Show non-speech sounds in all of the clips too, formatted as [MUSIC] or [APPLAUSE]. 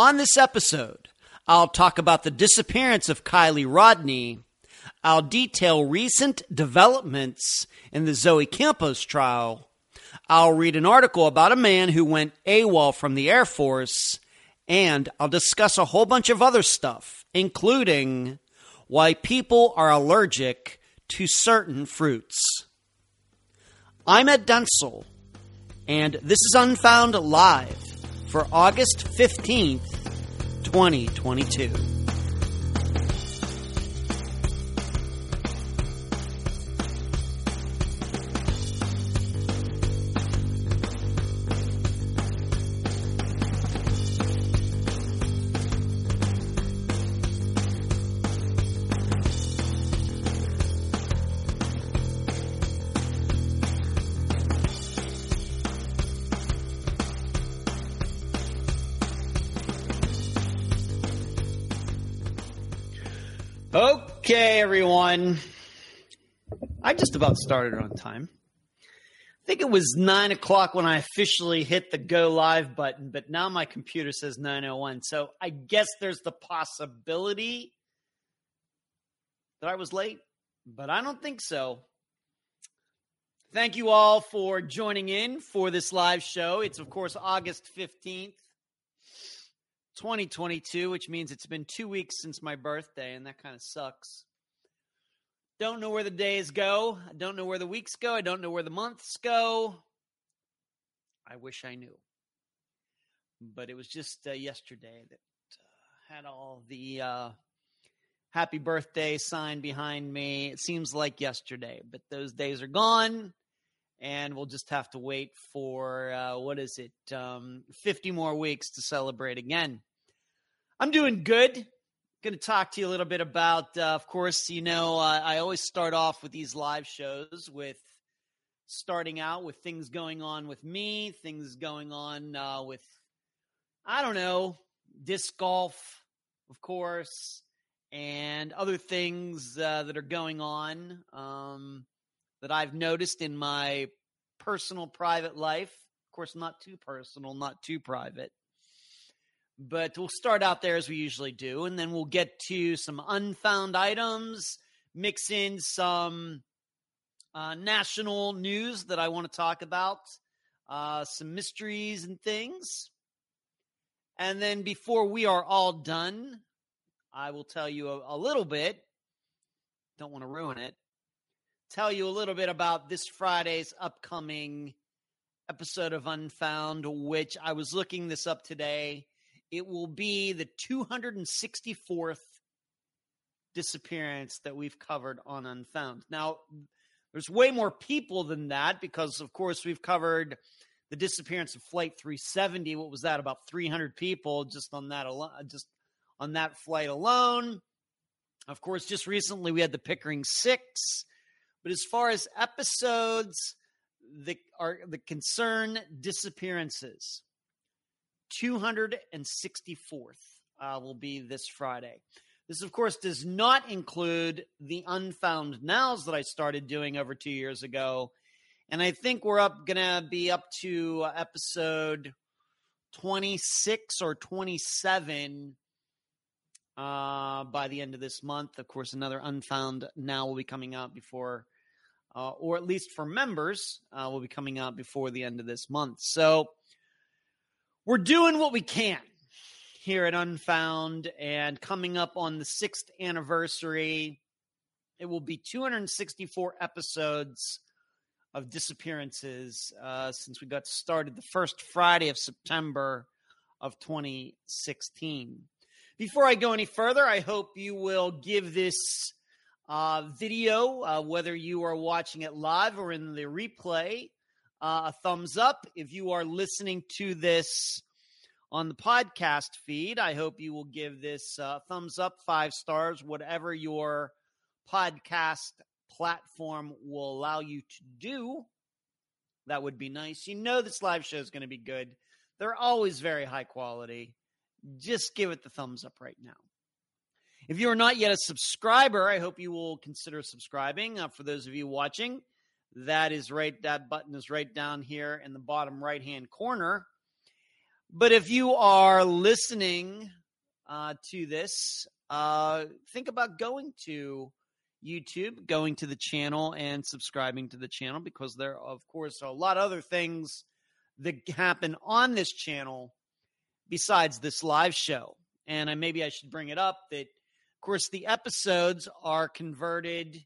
On this episode, I'll talk about the disappearance of Kiely Rodni. I'll detail recent developments in the Zoe Campos trial. I'll read an article about a man who went AWOL from the Air Force. And I'll discuss a whole bunch of other stuff, including why people are allergic to certain fruits. I'm Ed Dentzel, and this is Unfound Live for August 15th, 2022. I just about started on time. I think it was nine o'clock when I officially hit the go live button, but now my computer says 901. So I guess there's the possibility that I was late, but I don't think so. Thank you all for joining in for this live show. It's, of course, August 15th. 2022, which means it's been two weeks since my birthday, and that kind of sucks. Don't know where the days go. I don't know where the weeks go. I don't know where the months go. I wish I knew. But it was just uh, yesterday that uh, had all the uh, happy birthday sign behind me. It seems like yesterday, but those days are gone. And we'll just have to wait for, uh, what is it, um, 50 more weeks to celebrate again. I'm doing good. Going to talk to you a little bit about, uh, of course, you know, uh, I always start off with these live shows with starting out with things going on with me, things going on uh, with, I don't know, disc golf, of course, and other things uh, that are going on um, that I've noticed in my personal private life. Of course, not too personal, not too private. But we'll start out there as we usually do, and then we'll get to some unfound items, mix in some uh, national news that I want to talk about, uh, some mysteries and things. And then before we are all done, I will tell you a, a little bit. Don't want to ruin it. Tell you a little bit about this Friday's upcoming episode of Unfound, which I was looking this up today it will be the 264th disappearance that we've covered on Unfound. Now, there's way more people than that because, of course, we've covered the disappearance of Flight 370. What was that? About 300 people just on that alone, just on that flight alone. Of course, just recently we had the Pickering Six. But as far as episodes that are the concern disappearances, 264th uh, will be this Friday. This, of course, does not include the unfound nows that I started doing over two years ago. And I think we're up gonna be up to episode 26 or 27 uh, by the end of this month. Of course, another unfound now will be coming out before, uh, or at least for members, uh, will be coming out before the end of this month. So we're doing what we can here at Unfound and coming up on the sixth anniversary. It will be 264 episodes of disappearances uh, since we got started the first Friday of September of 2016. Before I go any further, I hope you will give this uh, video, uh, whether you are watching it live or in the replay, uh, a thumbs up. If you are listening to this on the podcast feed, I hope you will give this uh, thumbs up, five stars, whatever your podcast platform will allow you to do. That would be nice. You know, this live show is going to be good. They're always very high quality. Just give it the thumbs up right now. If you are not yet a subscriber, I hope you will consider subscribing. Uh, for those of you watching, that is right. That button is right down here in the bottom right hand corner. But if you are listening uh, to this, uh, think about going to YouTube, going to the channel, and subscribing to the channel because there, are, of course, are a lot of other things that happen on this channel besides this live show. And I, maybe I should bring it up that, of course, the episodes are converted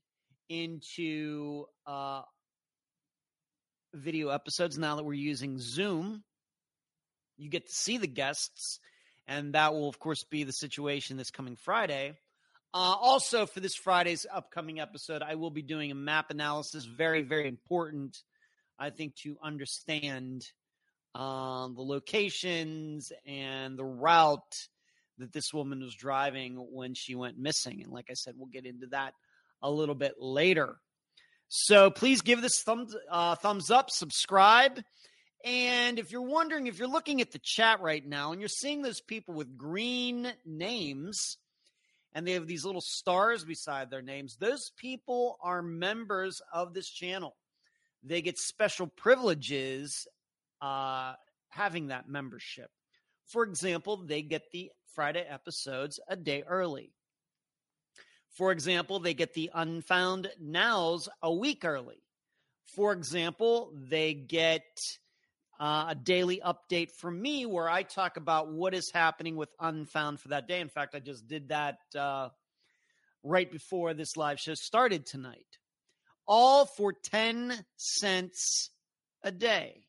into uh, video episodes now that we're using Zoom. You get to see the guests, and that will, of course, be the situation this coming Friday. Uh, also, for this Friday's upcoming episode, I will be doing a map analysis. Very, very important, I think, to understand um, the locations and the route that this woman was driving when she went missing. And like I said, we'll get into that a little bit later. So please give this thumbs uh, thumbs up, subscribe. And if you're wondering, if you're looking at the chat right now and you're seeing those people with green names and they have these little stars beside their names, those people are members of this channel. They get special privileges uh, having that membership. For example, they get the Friday episodes a day early. For example, they get the Unfound Nows a week early. For example, they get uh, a daily update from me where I talk about what is happening with Unfound for that day. In fact, I just did that uh, right before this live show started tonight. All for 10 cents a day.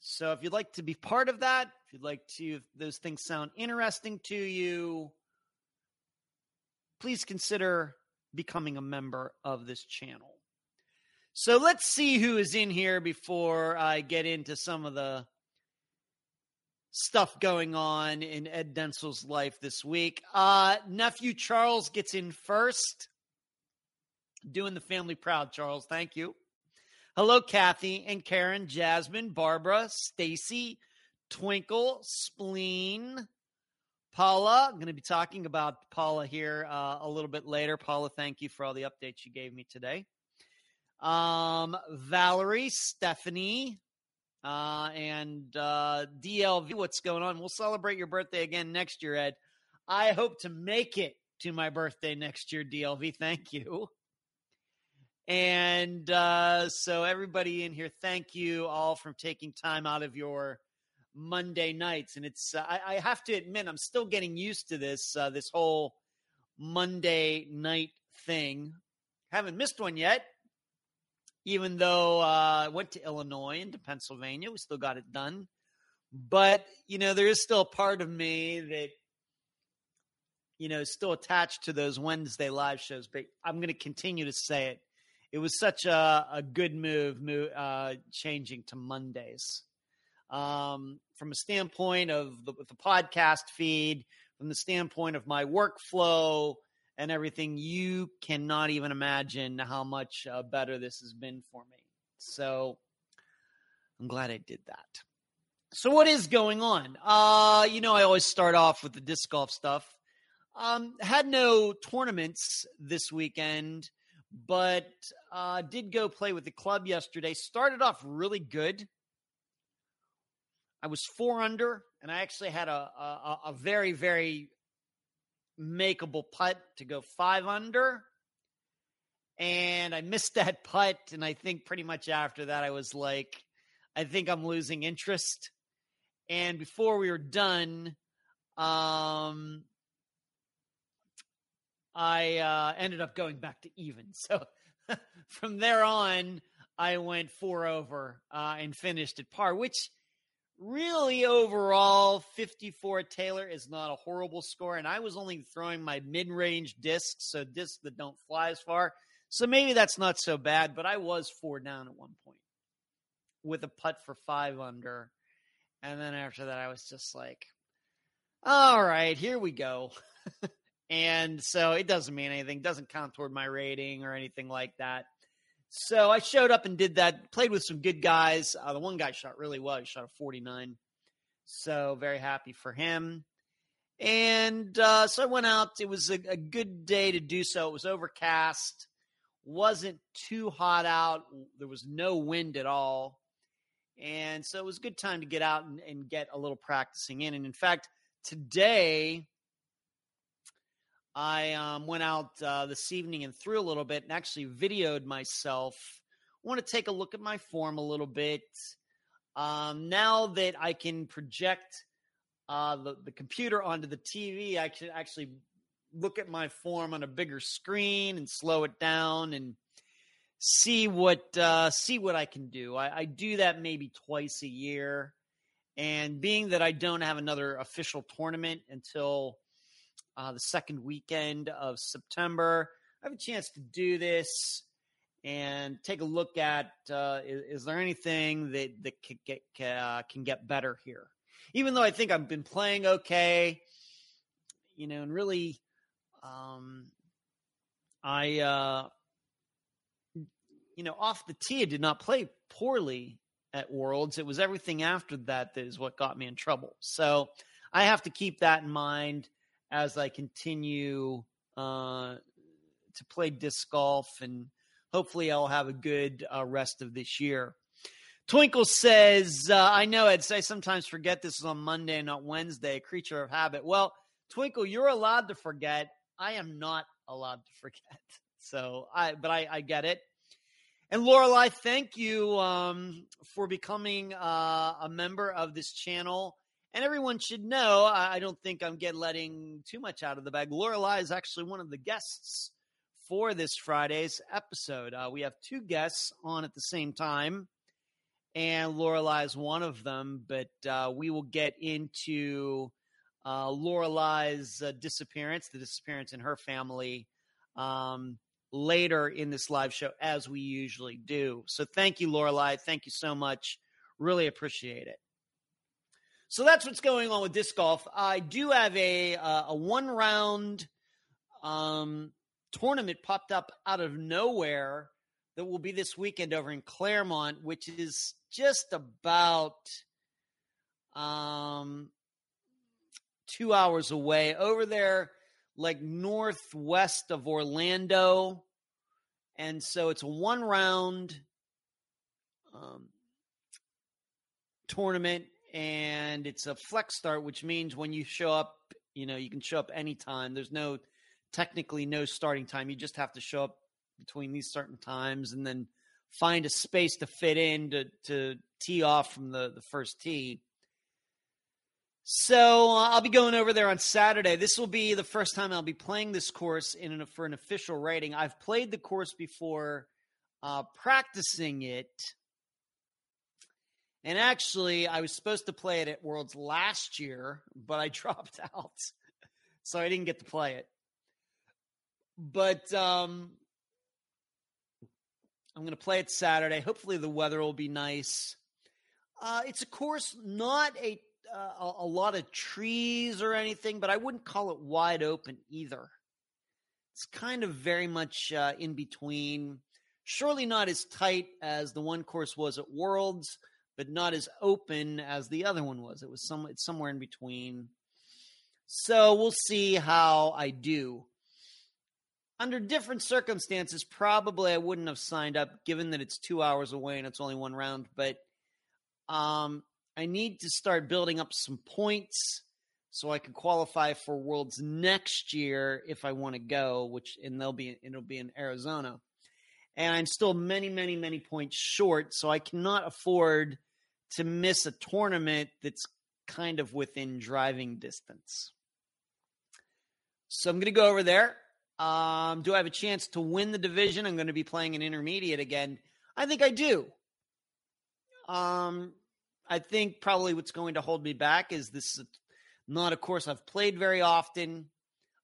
So if you'd like to be part of that, if you'd like to, if those things sound interesting to you, please consider becoming a member of this channel. So let's see who is in here before I get into some of the stuff going on in Ed Dentzel's life this week. Uh, nephew Charles gets in first. Doing the family proud, Charles. Thank you. Hello, Kathy and Karen, Jasmine, Barbara, Stacy, Twinkle, Spleen, Paula. I'm going to be talking about Paula here uh, a little bit later. Paula, thank you for all the updates you gave me today. Um, Valerie, Stephanie, uh, and uh, DLV. What's going on? We'll celebrate your birthday again next year, Ed. I hope to make it to my birthday next year, DLV. Thank you. And uh, so, everybody in here, thank you all for taking time out of your Monday nights. And it's, uh, I, I, have to admit, I'm still getting used to this, uh, this whole Monday night thing. Haven't missed one yet, even though uh, I went to Illinois and to Pennsylvania. We still got it done. But, you know, there is still a part of me that, you know, is still attached to those Wednesday live shows. But I'm going to continue to say it it was such a, a good move, move uh, changing to Mondays. Um, from a standpoint of the, the podcast feed, from the standpoint of my workflow and everything, you cannot even imagine how much uh, better this has been for me. So I'm glad I did that. So what is going on? Uh, you know, I always start off with the disc golf stuff. Um, had no tournaments this weekend but uh, did go play with the club yesterday. Started off really good. I was four under, and I actually had a, a, a very, very makeable putt to go five under. And I missed that [LAUGHS] putt. And I think pretty much after that, I was like, I think I'm losing interest. And before we were done, um, I uh, ended up going back to even. [LAUGHS] So [LAUGHS] from there on, I went four over uh, and finished at par, which really overall 54 Taylor is not a horrible score. And I was only throwing my mid range discs, so discs that don't fly as far. So maybe that's not so bad, but I was four down at one point with a putt for five under. And then after that, I was just like, all right, here we go. [LAUGHS] And so it doesn't mean anything, doesn't count toward my rating or anything like that. So I showed up and did that, played with some good guys. Uh, the one guy shot really well, he shot a 49. So very happy for him. And uh, so I went out. It was a, a good day to do so. It was overcast, wasn't too hot out, there was no wind at all. And so it was a good time to get out and, and get a little practicing in. And in fact, today I um, went out uh, this evening and threw a little bit and actually videoed myself. I want to take a look at my form a little bit. Um, now that I can project uh, the, the computer onto the TV, I can actually look at my form on a bigger screen and slow it down and see what uh, see what I can do. I, I do that maybe twice a year, and being that I don't have another official tournament until uh, the second weekend of September, I have a chance to do this and take a look at uh, is, is, there anything that that can get uh, can get better here. Even though I think I've been playing okay, you know, and really, um, I uh, you know, off the tee, I did not play poorly at Worlds. It was everything after that that is what got me in trouble. So I have to keep that in mind as I continue uh, to play disc golf, and hopefully I'll have a good uh, rest of this year. Twinkle says, uh, I know Ed, I sometimes forget this is on Monday not Wednesday, creature of habit. Well, Twinkle, you're allowed to forget. I am not allowed to [LAUGHS] forget. So I, but I, I get it. And Lorelai, thank you um, for becoming uh, a member of this channel. And everyone should know, I don't think I'm getting letting too much out of the bag. Lorelai is actually one of the guests for this Friday's episode. Uh, we have two guests on at the same time, and Lorelai is one of them. But uh, we will get into uh, Lorelai's uh, disappearance, the disappearance in her family, um, later in this live show, as we usually do. So thank you, Lorelai. Thank you so much. Really appreciate it. So that's what's going on with disc golf. I do have a uh, a one round um, tournament popped up out of nowhere that will be this weekend over in Clermont, which is just about um, two hours away over there like northwest of Orlando. And so it's a one round um, tournament and it's a flex start, which means when you show up, you know, you can show up anytime. There's no technically no starting time. You just have to show up between these certain times and then find a space to fit in to, to tee off from the, the first tee. So uh, I'll be going over there on Saturday. This will be the first time I'll be playing this course in an, for an official rating. I've played the course before, uh, practicing it, and actually I was supposed to play it at Worlds last year, but I [LAUGHS] dropped out, so I didn't get to play it. But um, I'm going to play it Saturday. Hopefully the weather will be nice. Uh, it's of course, not a uh, a, lot of trees or anything, but I wouldn't call it wide open either. It's kind of very much uh, in between. Surely not as tight as the one course was at Worlds, but not as open as the other one was. It was some it's somewhere in between. So we'll see how I do. Under different circumstances, probably I wouldn't have signed up, given that it's two hours away and it's only one round. But um, I need to start building up some points so I can qualify for Worlds next year if I want to go, which and they'll be it'll be in Arizona. And I'm still many, many, many points short, so I cannot afford to miss a tournament that's kind of within driving distance. So I'm going to go over there. Um, do I have a chance to win the division? I'm going to be playing an intermediate again. I think I do. Um, I think probably what's going to hold me back is this is not a course I've played very often.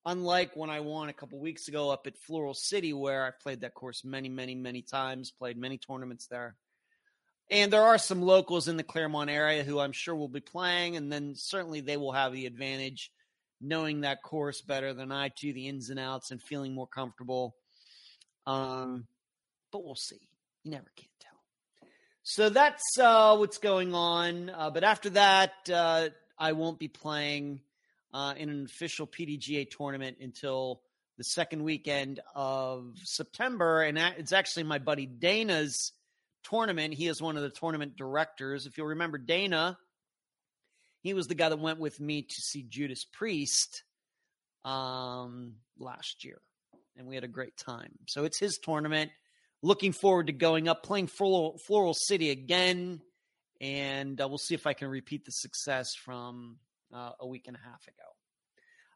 Unlike when I won a couple weeks ago up at Floral City, where I've played that course many, many, many times, played many tournaments there. And there are some locals in the Clermont area who I'm sure will be playing, and then certainly they will have the advantage knowing that course better than I do, the ins and outs, and feeling more comfortable. Um, but we'll see. You never can tell. So that's uh, what's going on. Uh, but after that, uh, I won't be playing uh, in an official PDGA tournament until the second weekend of September. And it's actually my buddy Dana's tournament. He is one of the tournament directors. If you'll remember Dana, he was the guy that went with me to see Judas Priest um, last year, and we had a great time. So it's his tournament. Looking forward to going up, playing Floral, Floral City again, and uh, we'll see if I can repeat the success from uh, a week and a half ago.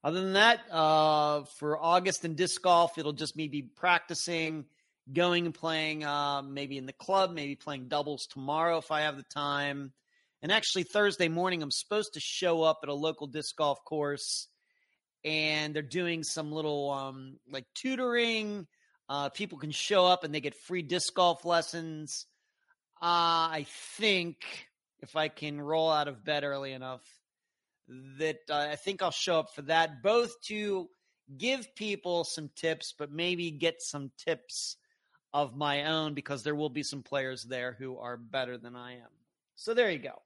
Other than that, uh, for August and disc golf, it'll just me be practicing, going and playing uh, maybe in the club, maybe playing doubles tomorrow if I have the time. And actually, Thursday morning, I'm supposed to show up at a local disc golf course, and they're doing some little um, like tutoring. Uh, people can show up and they get free disc golf lessons. Uh, I think if I can roll out of bed early enough, that uh, I think I'll show up for that, both to give people some tips, but maybe get some tips of my own because there will be some players there who are better than I am. So there you go.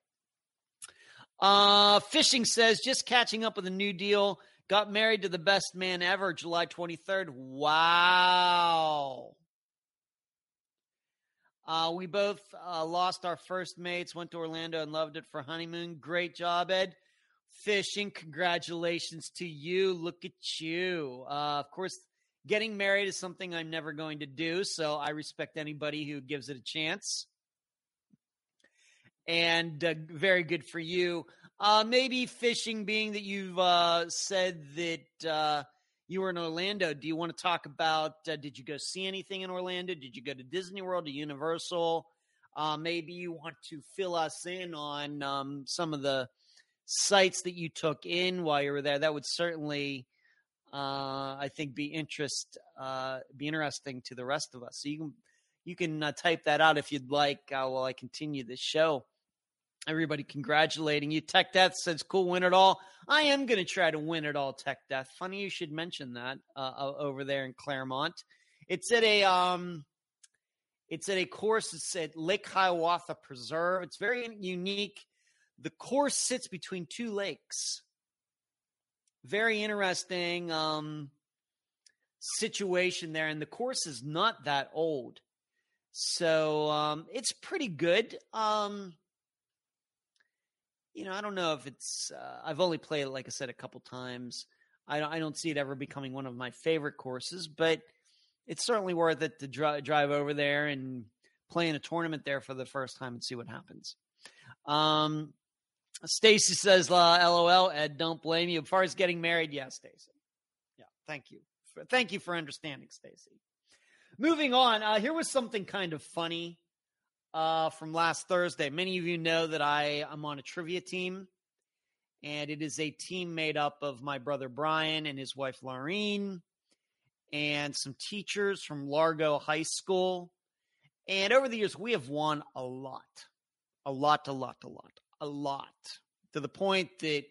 Uh, Fishing says, just catching up with a new deal. Got married to the best man ever, July 23rd. Wow. Uh, we both uh, lost our first mates, went to Orlando and loved it for honeymoon. Great job, Ed. Fishing, congratulations to you. Look at you. Uh, of course, getting married is something I'm never going to do, so I respect anybody who gives it a chance. And uh, very good for you. Uh, maybe fishing, being that you've uh, said that uh, you were in Orlando. Do you want to talk about? Uh, did you go see anything in Orlando? Did you go to Disney World, to Universal? Uh, maybe you want to fill us in on um, some of the sites that you took in while you were there. That would certainly, uh, I think, be interest uh, be interesting to the rest of us. So you can you can uh, type that out if you'd like uh, while I continue this show. Everybody congratulating you. Tech Death says, "Cool, win it all." I am going to try to win it all. Tech Death. Funny you should mention that uh, over there in Clermont. It's at a um, it's at a course. It's at Lake Hiawatha Preserve. It's very unique the course sits between two lakes. Very interesting um, situation there, and the course is not that old, so um, it's pretty good. Um, you know, I don't know if it's. Uh, I've only played it, like I said, a couple times. I don't, I don't see it ever becoming one of my favorite courses, but it's certainly worth it to dri- drive over there and play in a tournament there for the first time and see what happens. Um, Stacy says, "LOL." Ed, don't blame you. As far as getting married, yes, Stacy. Yeah, thank you. Thank you for understanding, Stacy. Moving on. Uh, here was something kind of funny uh, from last Thursday. Many of you know that I am on a trivia team, and it is a team made up of my brother Brian and his wife Laureen, and some teachers from Largo High School. And over the years, we have won a lot, a lot, a lot, a lot a lot to the point that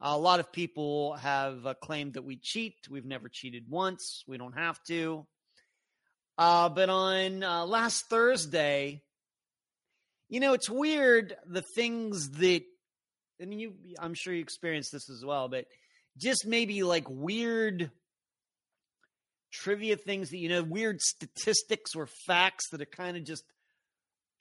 a lot of people have uh, claimed that we cheat. We've never cheated once. We don't have to. Uh, but on uh, last Thursday, you know, it's weird the things that, I mean, you, I'm sure you experienced this as well, but just maybe like weird trivia things that, you know, weird statistics or facts that are kind of just,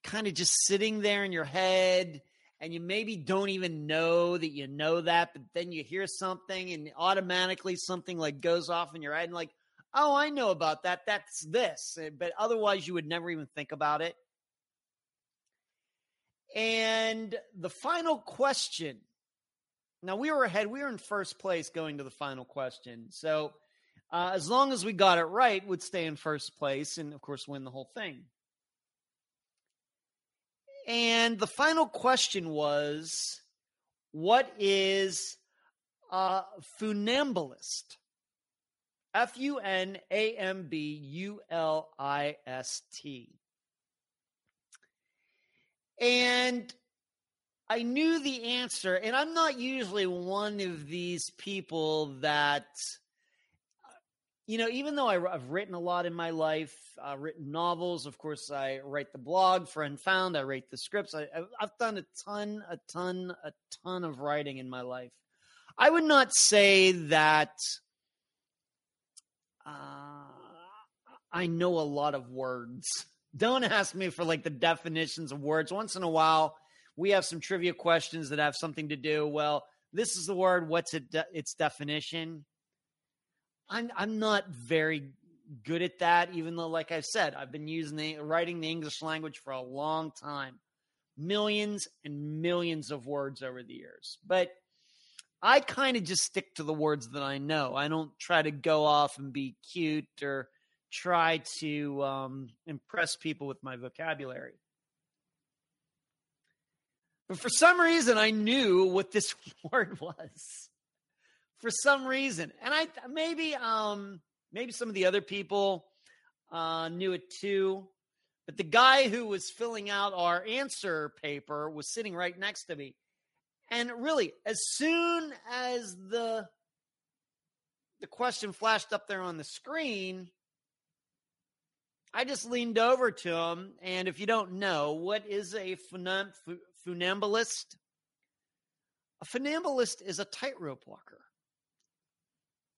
kind of just sitting there in your head and you maybe don't even know that you know that, but then you hear something and automatically something like goes off in your head and like, oh, I know about that. That's this. Eh, but otherwise, you would never even think about it. And the final question. Now we were ahead. We were in first place going to the final question. So uh, as long as we got it right, would stay in first place and of course win the whole thing. And the final question was what is a funambulist? F U N A M B U L I S T. And I knew the answer, and I'm not usually one of these people that you know, even though I, have written a lot in my life, uh, written novels, of course, I write the blog for Unfound, I write the scripts. I, have done a ton, a ton, a ton of writing in my life. I would not say that uh, I know a lot of words. [LAUGHS] Don't ask me for like the definitions of words. Once in a while, we have some trivia questions that have something to do. Well, this is the word. What's it? De- its definition? I'm I'm not very good at that. Even though, like I've said, I've been using the writing the English language for a long time, millions and millions of words over the years. But I kind of just stick to the words that I know. I don't try to go off and be cute or try to um, impress people with my vocabulary. But for some reason, I knew what this [LAUGHS] word was. For some reason, and I maybe um maybe some of the other people uh, knew it too. But the guy who was filling out our answer paper was sitting right next to me, and really, as soon as the the question flashed up there on the screen, I just leaned over to him. And if you don't know, what is a funam- funambulist? A funambulist is a tightrope walker.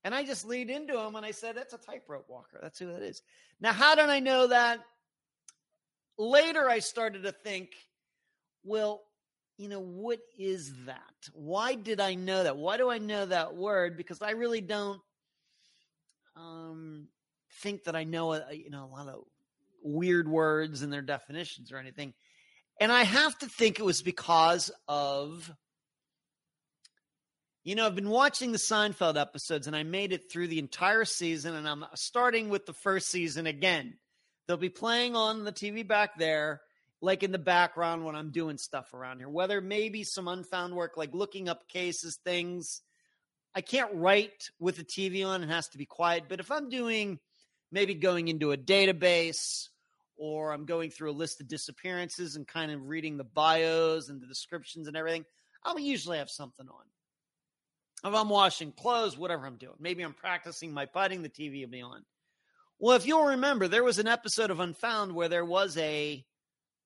And I just leaned into him and I said, That's a tightrope walker. That's who that is. Now, how did I know that? Later, I started to think, well, you know, what is that? Why did I know that? Why do I know that word? Because I really don't um, think that I know, a, you know, a lot of weird words and their definitions or anything. And I have to think it was because of, you know, I've been watching the Seinfeld episodes and I made it through the entire season and I'm starting with the first season again. They'll be playing on the TV back there, like in the background when I'm doing stuff around here, whether maybe some unfound work, like looking up cases, things. I can't write with the TV on, it has to be quiet. But if I'm doing maybe going into a database or I'm going through a list of disappearances and kind of reading the bios and the descriptions and everything, I'll usually have something on. If I'm washing clothes, whatever I'm doing, maybe I'm practicing my putting, the TV will be on. Well, if you'll remember, there was an episode of Unfound where there was a,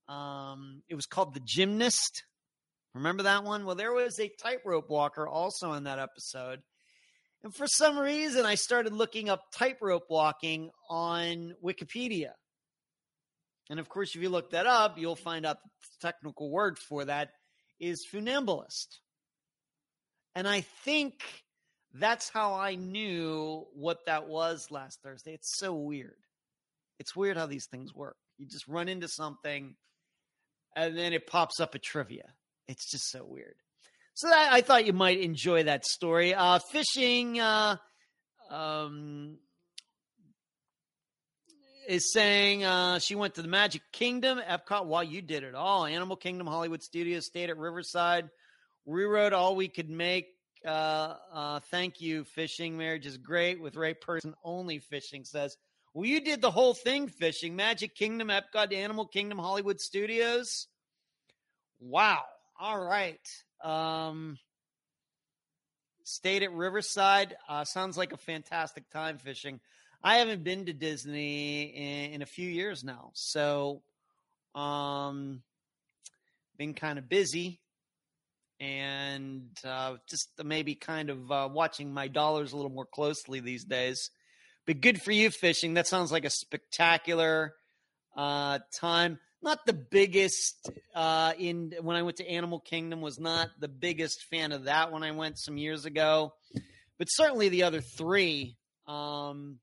um, it was called The Gymnast. Remember that one? Well, there was a tightrope walker also in that episode. And for some reason, I started looking up tightrope walking on Wikipedia. And of course, if you look that up, you'll find out the technical word for that is funambulist. And I think that's how I knew what that was last Thursday. It's so weird. It's weird how these things work. You just run into something and then it pops up a trivia. It's just so weird. So that, I thought you might enjoy that story. Uh, fishing uh, um, is saying uh, she went to the Magic Kingdom, Epcot. While you did it all, Animal Kingdom, Hollywood Studios, stayed at Riverside, rewrote all we could make. Uh, uh, thank you, fishing. Marriage is great with right person only. Fishing says, well, you did the whole thing. Fishing, Magic Kingdom, Epcot, Animal Kingdom, Hollywood Studios. Wow. All right. Um, stayed at Riverside. Uh, sounds like a fantastic time fishing. I haven't been to Disney in, in a few years now, so um, been kind of busy and uh, just maybe kind of uh, watching my dollars a little more closely these days. But good for you, fishing. That sounds like a spectacular uh, time. Not the biggest uh, in when I went to Animal Kingdom. Was not the biggest fan of that when I went some years ago, but certainly the other three. Um,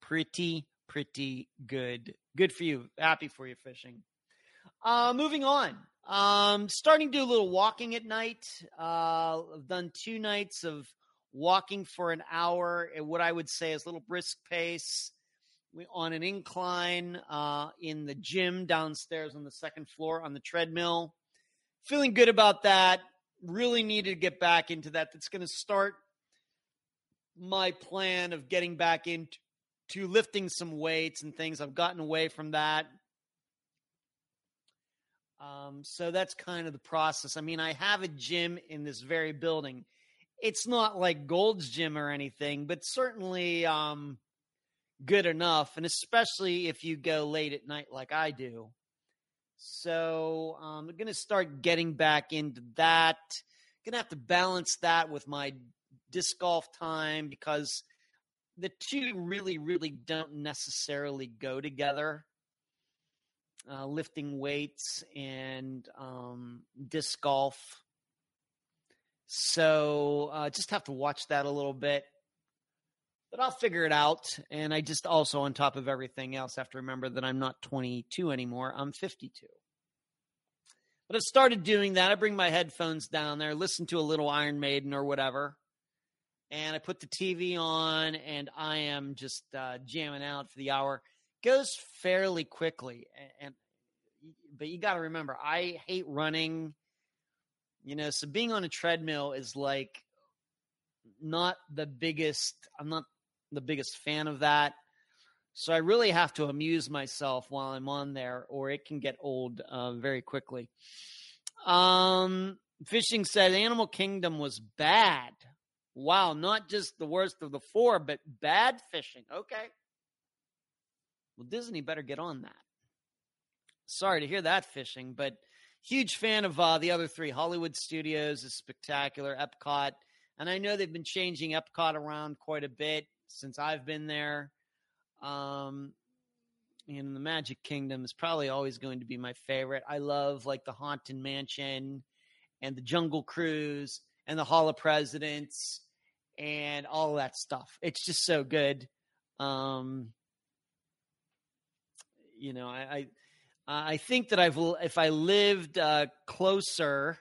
pretty, pretty good. Good for you. Happy for you, fishing. Uh, moving on. Um, starting to do a little walking at night. Uh, I've done two nights of walking for an hour at what I would say is a little brisk pace on an incline uh, in the gym downstairs on the second floor on the treadmill. Feeling good about that. Really needed to get back into that. That's going to start my plan of getting back into to lifting some weights and things. I've gotten away from that. Um, so that's kind of the process. I mean, I have a gym in this very building. It's not like Gold's Gym or anything, but certainly um, good enough. And especially if you go late at night like I do. So um, I'm going to start getting back into that. Going to have to balance that with my disc golf time because – the two really, really don't necessarily go together. Uh, lifting weights and um, disc golf. So uh, just have to watch that a little bit. But I'll figure it out. And I just also, on top of everything else, have to remember that I'm not 22 anymore. I'm 52. But I've started doing that. I bring my headphones down there, listen to a little Iron Maiden or whatever. And I put the TV on, and I am just uh, jamming out for the hour. Goes fairly quickly, and, and but you got to remember, I hate running you know, so being on a treadmill is like not the biggest, I'm not the biggest fan of that. So I really have to amuse myself while I'm on there, or it can get old uh, very quickly. Um, Fishing said Animal Kingdom was bad. Wow, not just the worst of the four, but bad fishing. Okay. Well, Disney better get on that. Sorry to hear that fishing, but huge fan of uh, the other three. Hollywood Studios is spectacular. Epcot, and I know they've been changing Epcot around quite a bit since I've been there. Um, and the Magic Kingdom is probably always going to be my favorite. I love like the Haunted Mansion and the Jungle Cruise and the Hall of Presidents and all that stuff. It's just so good. Um, you know, I, I uh, I think that I've if I lived uh, closer,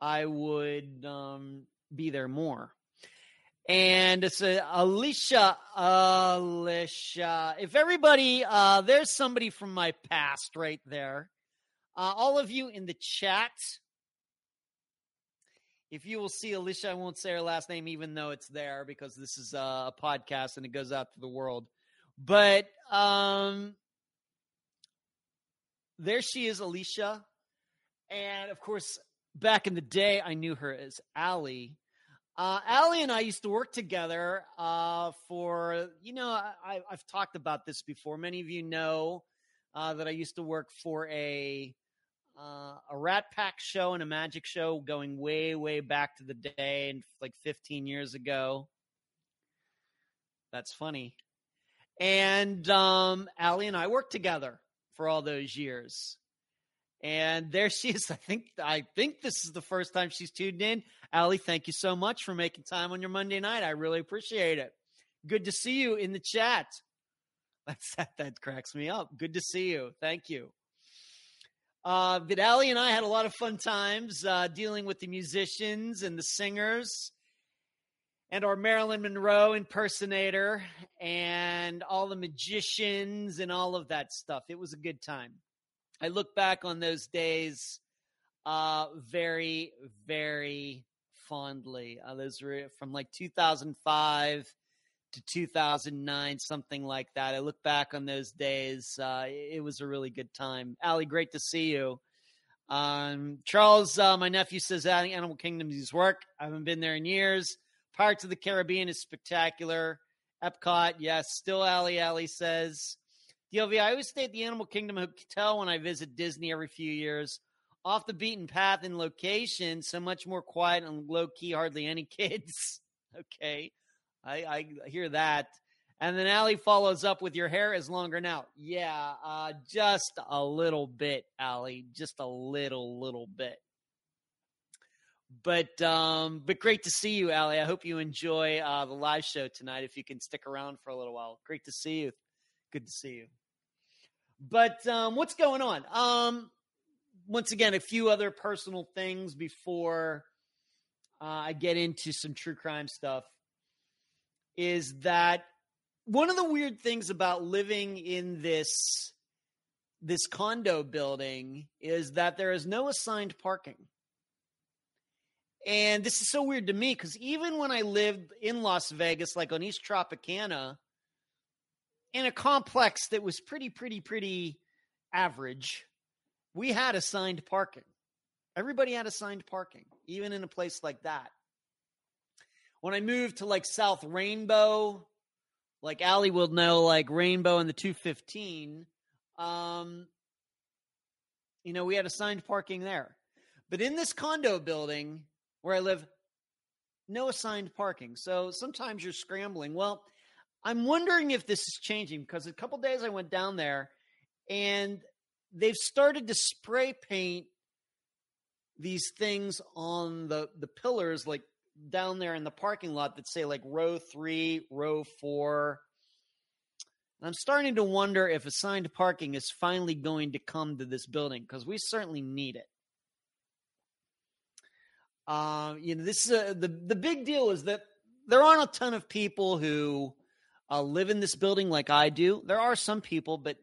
I would um, be there more. And it's a Alicia, Alicia. If everybody, uh, there's somebody from my past right there. Uh, all of you in the chat, if you will see Alicia, I won't say her last name, even though it's there because this is a podcast and it goes out to the world. But um, there she is, Alicia. And of course, back in the day, I knew her as Allie. Uh, Allie and I used to work together uh, for, you know, I, have talked about this before. Many of you know uh, that I used to work for a uh, a Rat Pack show and a magic show going way, way back to the day and like 15 years ago. That's funny. And um, Allie and I worked together for all those years. And there she is. [LAUGHS] I think I think this is the first time she's tuned in. Allie, thank you so much for making time on your Monday night. I really appreciate it. Good to see you in the chat. [LAUGHS] That's that, that cracks me up. Good to see you. Thank you. Uh, but Allie and I had a lot of fun times uh, dealing with the musicians and the singers and our Marilyn Monroe impersonator and all the magicians and all of that stuff. It was a good time. I look back on those days uh, very, very fondly. Uh, those were from like 2005 to 2009, something like that. I look back on those days. Uh, it was a really good time. Allie, great to see you. Um, Charles, uh, my nephew says that Animal Kingdom Kingdom's work. I haven't been there in years. Pirates of the Caribbean is spectacular. Epcot, yes. Still Allie Allie says. DLV, I always stay at the Animal Kingdom Hotel when I visit Disney every few years. Off the beaten path in location, so much more quiet and low key, hardly any [LAUGHS] kids. okay. I, I hear that. And then Allie follows up with your hair is longer now. Yeah, uh, just a little bit, Allie. Just a little, little bit. But um, but great to see you, Allie. I hope you enjoy uh, the live show tonight. If you can stick around for a little while, great to see you. Good to see you. But um, what's going on? Um, once again, a few other personal things before uh, I get into some true crime stuff. Is that one of the weird things about living in this this condo building is that there is no assigned parking. And this is so weird to me because even when I lived in Las Vegas, like on East Tropicana, in a complex that was pretty, pretty, pretty average, we had assigned parking. Everybody had assigned parking, even in a place like that. When I moved to like South Rainbow, like Allie will know, like Rainbow and the 215, um, you know, we had assigned parking there. But in this condo building, where I live, no assigned parking. So sometimes you're scrambling. Well, I'm wondering if this is changing because a couple days I went down there and they've started to spray paint these things on the the pillars like down there in the parking lot that say like row 3, row 4. And I'm starting to wonder if assigned parking is finally going to come to this building because we certainly need it. Uh, you know, this is a, the the big deal is that there aren't a ton of people who uh, live in this building like I do. There are some people, but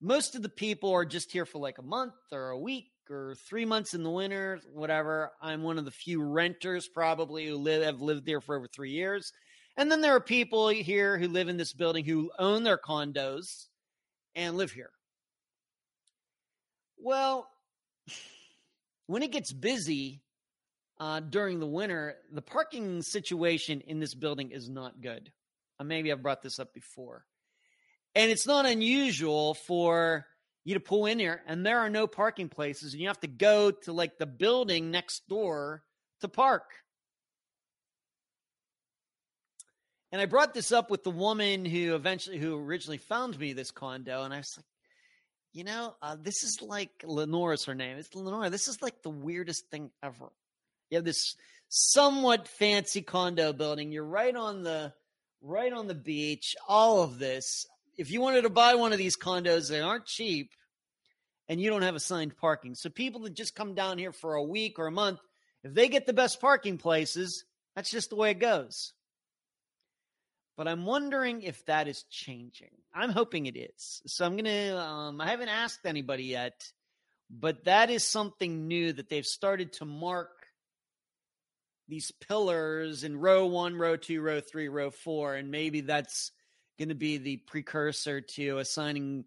most of the people are just here for like a month or a week or three months in the winter, whatever. I'm one of the few renters probably who live have lived there for over three years. And then there are people here who live in this building who own their condos and live here. Well, [SIGHS] when it gets busy uh, during the winter, the parking situation in this building is not good. Uh, maybe I've brought this up before. And it's not unusual for you to pull in here and there are no parking places and you have to go to like the building next door to park. And I brought this up with the woman who eventually, who originally found me this condo, and I was like, you know, uh, this is like Lenora's her name. It's Lenora. This is like the weirdest thing ever. You have this somewhat fancy condo building. You're right on the right on the beach. All of this if you wanted to buy one of these condos, they aren't cheap and you don't have assigned parking. So people that just come down here for a week or a month, if they get the best parking places, that's just the way it goes. But I'm wondering if that is changing. I'm hoping it is. So I'm to, um, I haven't asked anybody yet, but that is something new that they've started to mark these pillars in row one, row two, row three, row four. And maybe that's going to be the precursor to assigning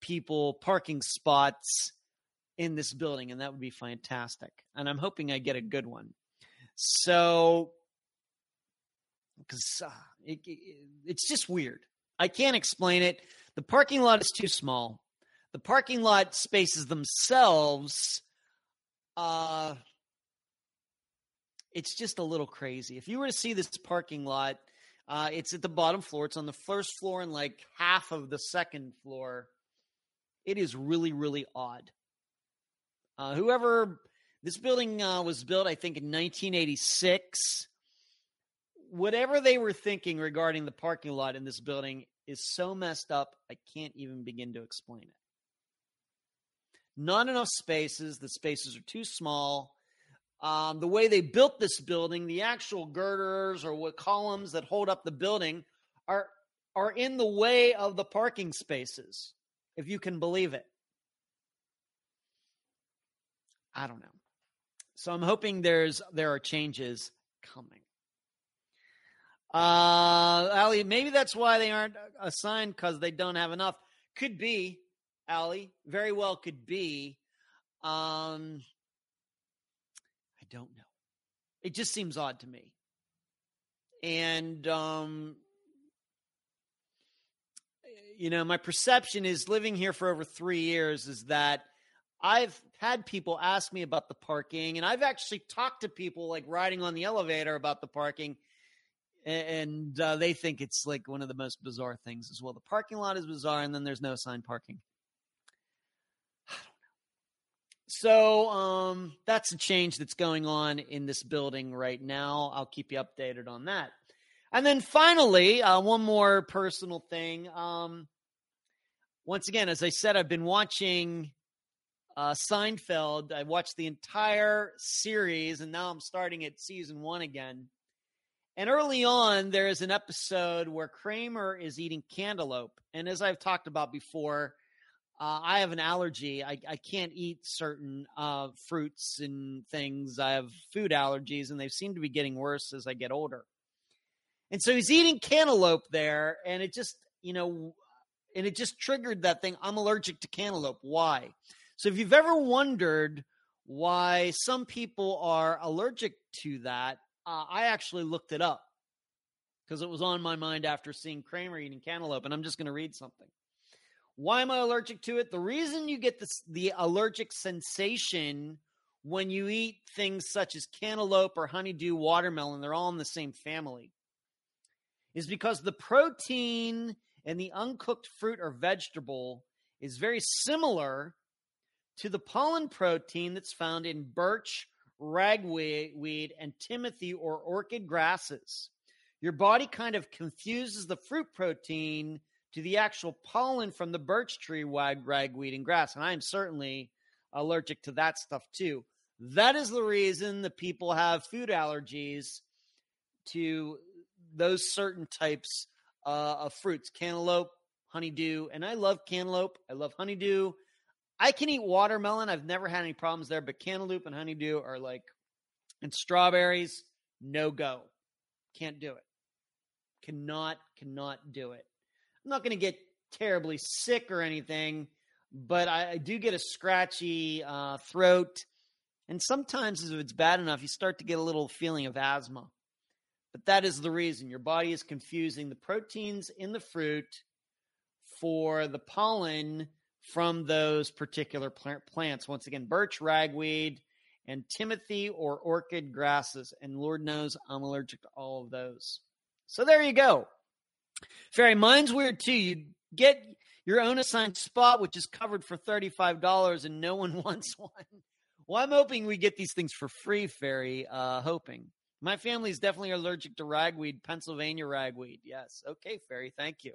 people parking spots in this building, and that would be fantastic. And I'm hoping I get a good one. So, because uh, it, it, it's just weird. I can't explain it. The parking lot is too small. The parking lot spaces themselves, uh, it's just a little crazy. If you were to see this parking lot, uh, it's at the bottom floor. It's on the first floor and like half of the second floor. It is really, really odd. Uh, whoever this building uh, was built, I think, in 1986. Whatever they were thinking regarding the parking lot in this building is so messed up, I can't even begin to explain it. Not enough spaces. The spaces are too small. Um, the way they built this building, the actual girders or what columns that hold up the building are are in the way of the parking spaces, if you can believe it. I don't know. So I'm hoping there's there are changes coming. Uh, Allie, maybe that's why they aren't assigned because they don't have enough. Could be, Allie. Very well could be. Um, don't know. It just seems odd to me. And, um, you know, my perception is living here for over three years is that I've had people ask me about the parking, and I've actually talked to people like riding on the elevator about the parking, and uh, they think it's like one of the most bizarre things as well. The parking lot is bizarre, and then there's no assigned parking. So um, that's a change that's going on in this building right now. I'll keep you updated on that. And then finally, uh, one more personal thing. Um, once again, as I said, I've been watching uh, Seinfeld. I watched the entire series, and now I'm starting at season one again. And early on, there is an episode where Kramer is eating cantaloupe. And as I've talked about before, uh, I have an allergy. I, I can't eat certain uh, fruits and things. I have food allergies, and they seem to be getting worse as I get older. And so he's eating cantaloupe there, and it just, you know, and it just triggered that thing. I'm allergic to cantaloupe. Why? So if you've ever wondered why some people are allergic to that, uh, I actually looked it up because it was on my mind after seeing Kramer eating cantaloupe, and I'm just going to read something. Why am I allergic to it? The reason you get this, the allergic sensation when you eat things such as cantaloupe or honeydew watermelon, they're all in the same family, is because the protein in the uncooked fruit or vegetable is very similar to the pollen protein that's found in birch, ragweed, and timothy or orchard grasses. Your body kind of confuses the fruit protein to the actual pollen from the birch tree, wag, ragweed, and grass. And I am certainly allergic to that stuff too. That is the reason that people have food allergies to those certain types uh, of fruits cantaloupe, honeydew. And I love cantaloupe. I love honeydew. I can eat watermelon. I've never had any problems there, but cantaloupe and honeydew are like, and strawberries, no go. Can't do it. Cannot, cannot do it. Not going to get terribly sick or anything, but I, I do get a scratchy uh, throat. And sometimes, if it's bad enough, you start to get a little feeling of asthma. But that is the reason. Your body is confusing the proteins in the fruit for the pollen from those particular plant plants. Once again, birch, ragweed, and timothy or orchard grasses. And Lord knows I'm allergic to all of those. So there you go. Fairy, mine's weird too. You get your own assigned spot, which is covered for $35, and no one [LAUGHS] wants one. Well, I'm hoping we get these things for free, Fairy. Uh, hoping. My family is definitely allergic to ragweed, Pennsylvania ragweed. Yes. Okay, Fairy. Thank you.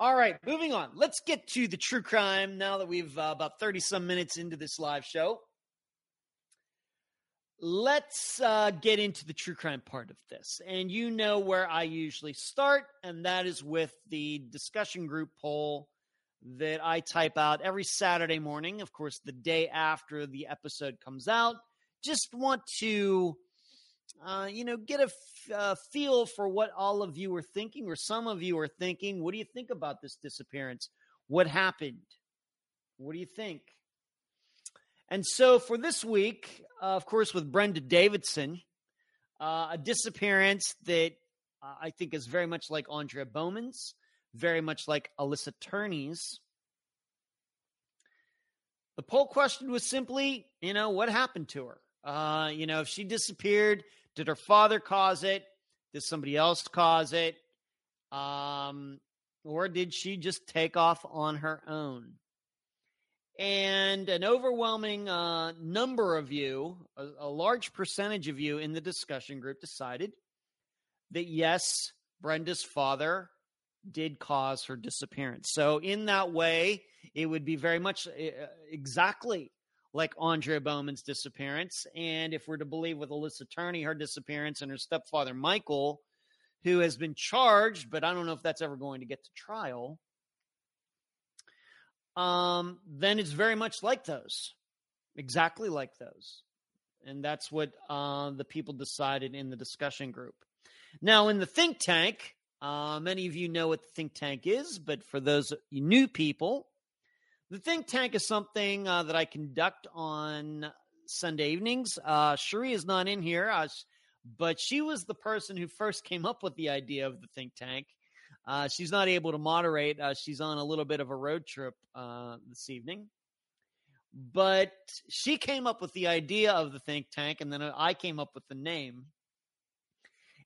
All right, moving on. Let's get to the true crime now that we've uh, about 30 some minutes into this live show let's uh, get into the true crime part of this. And you know where I usually start, and that is with the discussion group poll that I type out every Saturday morning, of course, the day after the episode comes out. Just want to, uh, you know, get a f- uh, feel for what all of you are thinking, or some of you are thinking. What do you think about this disappearance? What happened? What do you think? And so for this week, uh, of course, with Brenda Davidson, uh, a disappearance that uh, I think is very much like Andrea Bowman's, very much like Alyssa Turney's. The poll question was simply, you know, what happened to her? Uh, you know, if she disappeared, did her father cause it? Did somebody else cause it? Um, or did she just take off on her own? And an overwhelming uh, number of you, a, a large percentage of you in the discussion group decided that yes, Brenda's father did cause her disappearance. So, in that way, it would be very much uh, exactly like Andrea Bowman's disappearance. And if we're to believe with Alyssa Turney, her disappearance and her stepfather, Michael, who has been charged, but I don't know if that's ever going to get to trial um, then it's very much like those, exactly like those. And that's what uh, the people decided in the discussion group. Now, in the think tank, uh, many of you know what the think tank is, but for those new people, the think tank is something uh, that I conduct on Sunday evenings. Uh, Cherie is not in here, uh, but she was the person who first came up with the idea of the think tank. Uh, she's not able to moderate. Uh, she's on a little bit of a road trip uh, this evening. But she came up with the idea of the think tank, and then I came up with the name.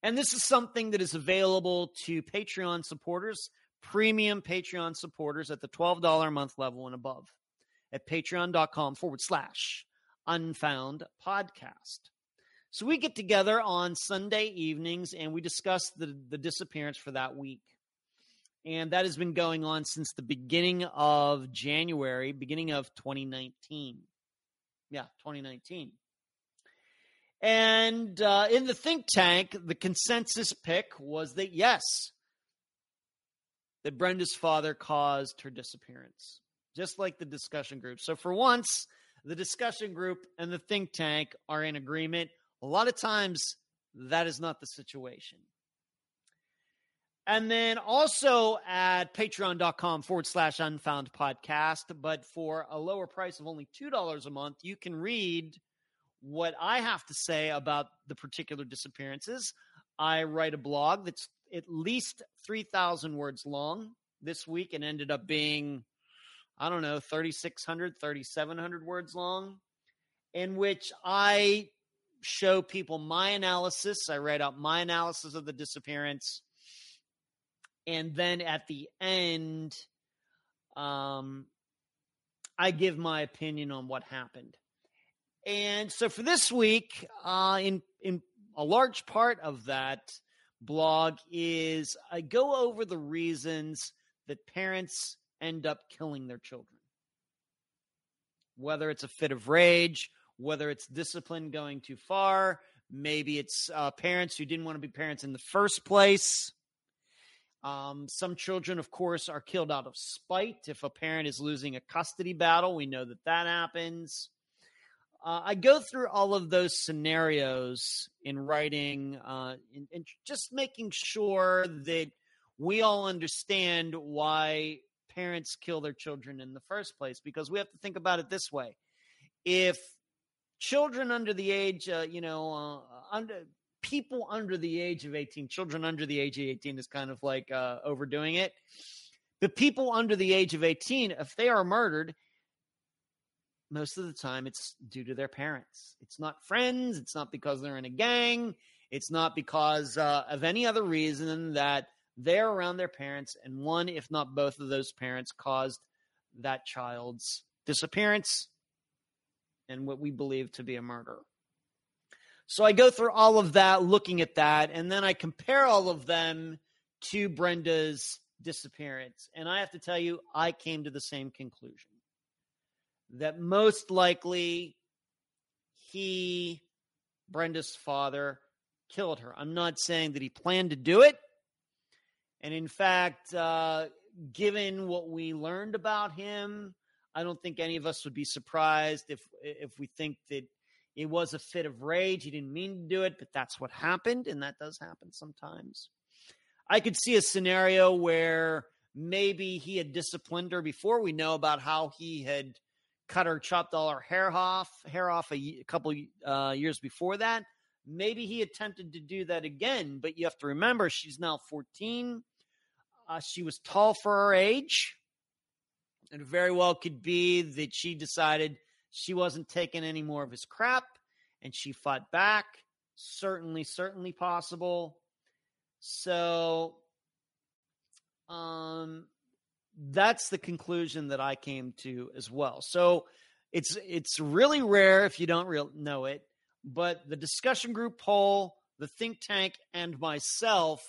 And this is something that is available to Patreon supporters, premium Patreon supporters at the $12 a month level and above at patreon.com forward slash unfound podcast. So we get together on Sunday evenings and we discuss the, the disappearance for that week and that has been going on since the beginning of January, beginning of 2019. Yeah, 2019. And uh, in the think tank, the consensus pick was that yes, that Brenda's father caused her disappearance, just like the discussion group. So for once, the discussion group and the think tank are in agreement. A lot of times, that is not the situation. And then also at patreon.com forward slash unfound podcast. But for a lower price of only $2 a month, you can read what I have to say about the particular disappearances. I write a blog that's at least 3,000 words long this week and ended up being, I don't know, 3,600, 3,700 words long, in which I show people my analysis. I write out my analysis of the disappearance and then at the end um I give my opinion on what happened. And so for this week, uh, in in a large part of that blog is I go over the reasons that parents end up killing their children. Whether it's a fit of rage, whether it's discipline going too far, maybe it's uh, parents who didn't want to be parents in the first place. Um, some children, of course, are killed out of spite. If a parent is losing a custody battle, we know that that happens. Uh, I go through all of those scenarios in writing uh, and, just making sure that we all understand why parents kill their children in the first place because we have to think about it this way. If children under the age, uh, you know, uh, under people under the age of 18, children under the age of 18 is kind of like uh, overdoing it. The people under the age of 18, if they are murdered, most of the time it's due to their parents. It's not friends. It's not because they're in a gang. It's not because uh, of any other reason that they're around their parents, and one, if not both of those parents, caused that child's disappearance and what we believe to be a murder. So I go through all of that, looking at that, and then I compare all of them to Brenda's disappearance. And I have to tell you, I came to the same conclusion that most likely he, Brenda's father, killed her. I'm not saying that he planned to do it. And in fact, uh, given what we learned about him, I don't think any of us would be surprised if if we think that it was a fit of rage. He didn't mean to do it, but that's what happened, and that does happen sometimes. I could see a scenario where maybe he had disciplined her before. We know about how he had cut her, chopped all her hair off, hair off a, a couple uh, years before that. Maybe he attempted to do that again, but you have to remember she's now 14. Uh, she was tall for her age. It very well could be that she decided she wasn't taking any more of his crap and she fought back. Certainly, certainly possible. So, um, that's the conclusion that I came to as well. So it's it's really rare if you don't real know it, but the discussion group poll, the think tank, and myself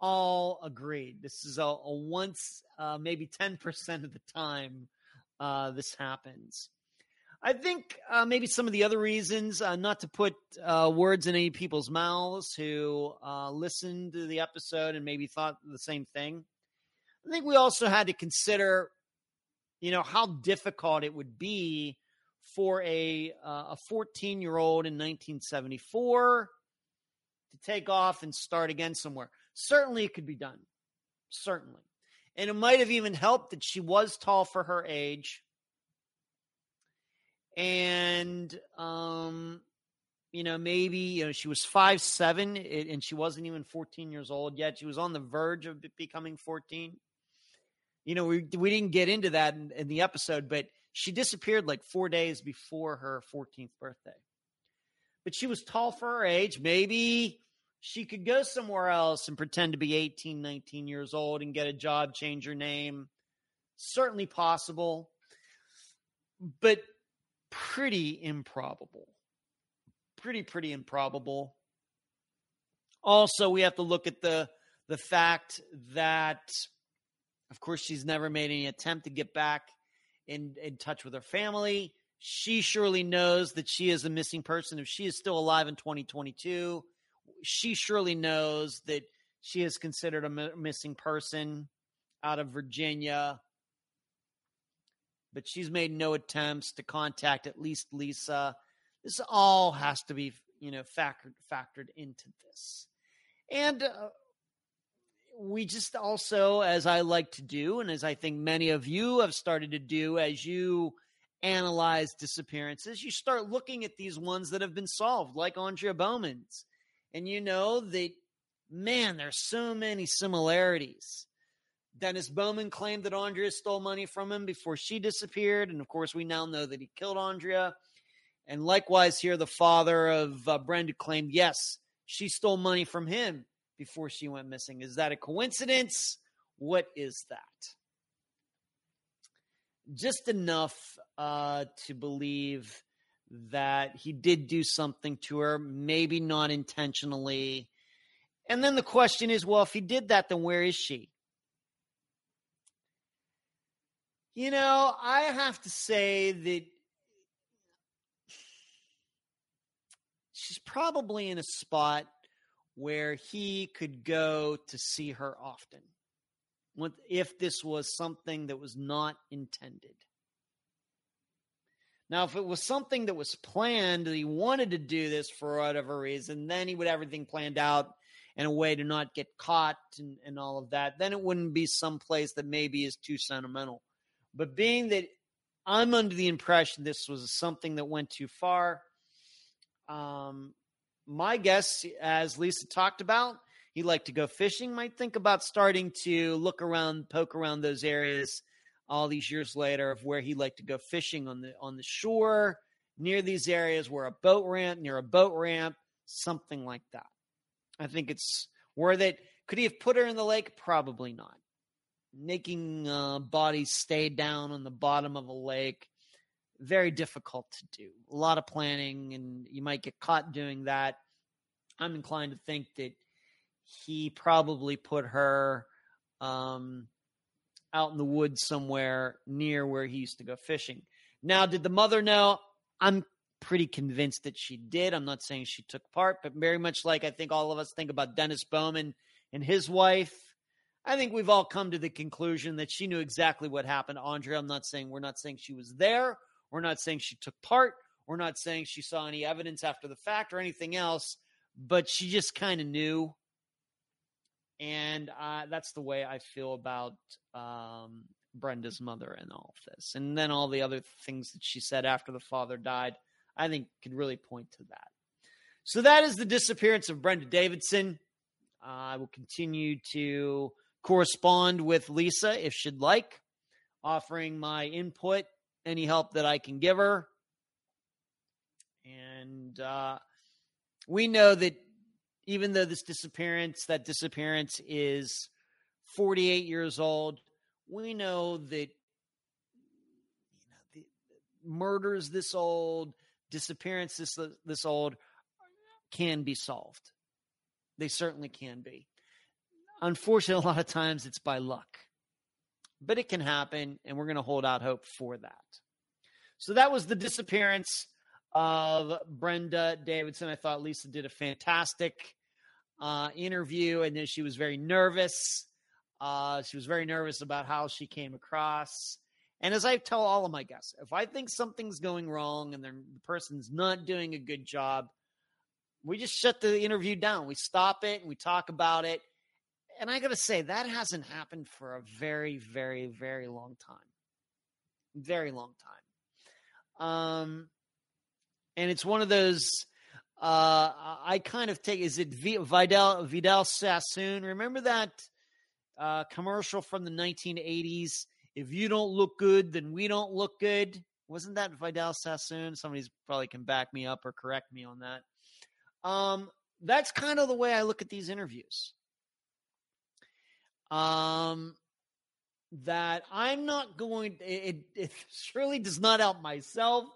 all agreed. This is a, a once, uh, maybe ten percent of the time uh, this happens. I think uh, maybe some of the other reasons, uh, not to put uh, words in any people's mouths who uh, listened to the episode and maybe thought the same thing. I think we also had to consider, you know, how difficult it would be for a uh, a 14 year old in 1974 to take off and start again somewhere. Certainly, it could be done. Certainly, and it might have even helped that she was tall for her age, and um, you know, maybe you know she was five seven, and she wasn't even 14 years old yet. She was on the verge of becoming 14 you know, we we didn't get into that in, in, the episode, but she disappeared like four days before her 14th birthday. But she was tall for her age. Maybe she could go somewhere else and pretend to be 18, 19 years old and get a job, change her name. Certainly possible, but pretty improbable. Pretty, pretty improbable. Also, we have to look at the the fact that of course, she's never made any attempt to get back in, in touch with her family. She surely knows that she is a missing person. If she is still alive in 2022, she surely knows that she is considered a missing person out of Virginia. But she's made no attempts to contact at least Lisa. This all has to be, you know, factored factored into this. And uh, we just also, as I like to do, and as I think many of you have started to do as you analyze disappearances, you start looking at these ones that have been solved, like Andrea Bowman's. And you know that, man, there's so many similarities. Dennis Bowman claimed that Andrea stole money from him before she disappeared. And of course, we now know that he killed Andrea. And likewise, here, the father of uh, Brenda claimed, yes, she stole money from him before she went missing. Is that a coincidence? What is that? just enough uh, to believe that he did do something to her, maybe not intentionally. And then the question is well, if he did that, then where is she? You know, I have to say that she's probably in a spot where he could go to see her often if this was something that was not intended. Now, if it was something that was planned, he wanted to do this for whatever reason, then he would have everything planned out in a way to not get caught and, and all of that. Then it wouldn't be some place that maybe is too sentimental. But being that I'm under the impression this was something that went too far, um, my guess, as Lisa talked about, he liked to go fishing. Might think about starting to look around, poke around those areas all these years later of where he liked to go fishing on the on the shore near these areas where a boat ramp near a boat ramp, something like that. I think it's where that could he have put her in the lake? Probably not. Making uh, bodies stay down on the bottom of a lake very difficult to do. A lot of planning, and you might get caught doing that. I'm inclined to think that he probably put her um, out in the woods somewhere near where he used to go fishing. Now, did the mother know? I'm pretty convinced that she did. I'm not saying she took part, but very much like I think all of us think about Dennis Bowman and his wife. I think we've all come to the conclusion that she knew exactly what happened to Andrea. I'm not saying we're not saying she was there we're not saying she took part. We're not saying she saw any evidence after the fact or anything else, but she just kind of knew. And uh, that's the way I feel about um, Brenda's mother and all of this. And then all the other things that she said after the father died, I think could really point to that. So that is the disappearance of Brenda Davidson. Uh, I will continue to correspond with Lisa if she'd like, offering my input any help that I can give her. And uh, we know that even though this disappearance, that disappearance is 48 years old, we know that you know, murders this old, disappearances this, this old can be solved. They certainly can be. Unfortunately, [LAUGHS] a lot of times it's by luck but it can happen, and we're going to hold out hope for that. So that was the disappearance of Brenda Davidson. I thought Lisa did a fantastic uh, interview, and then she was very nervous. Uh, she was very nervous about how she came across. And as I tell all of my guests, if I think something's going wrong and the person's not doing a good job, we just shut the interview down. We stop it and we talk about it and I got to say, that hasn't happened for a very, very, very long time. Very long time. Um, and it's one of those. Uh, I kind of take. Is it Vidal Vidal Sassoon? Remember that uh, commercial from the 1980s? If you don't look good, then we don't look good. Wasn't that Vidal Sassoon? Somebody's probably can back me up or correct me on that. Um, that's kind of the way I look at these interviews um, that I'm not going. It, [LAUGHS] it surely does not help myself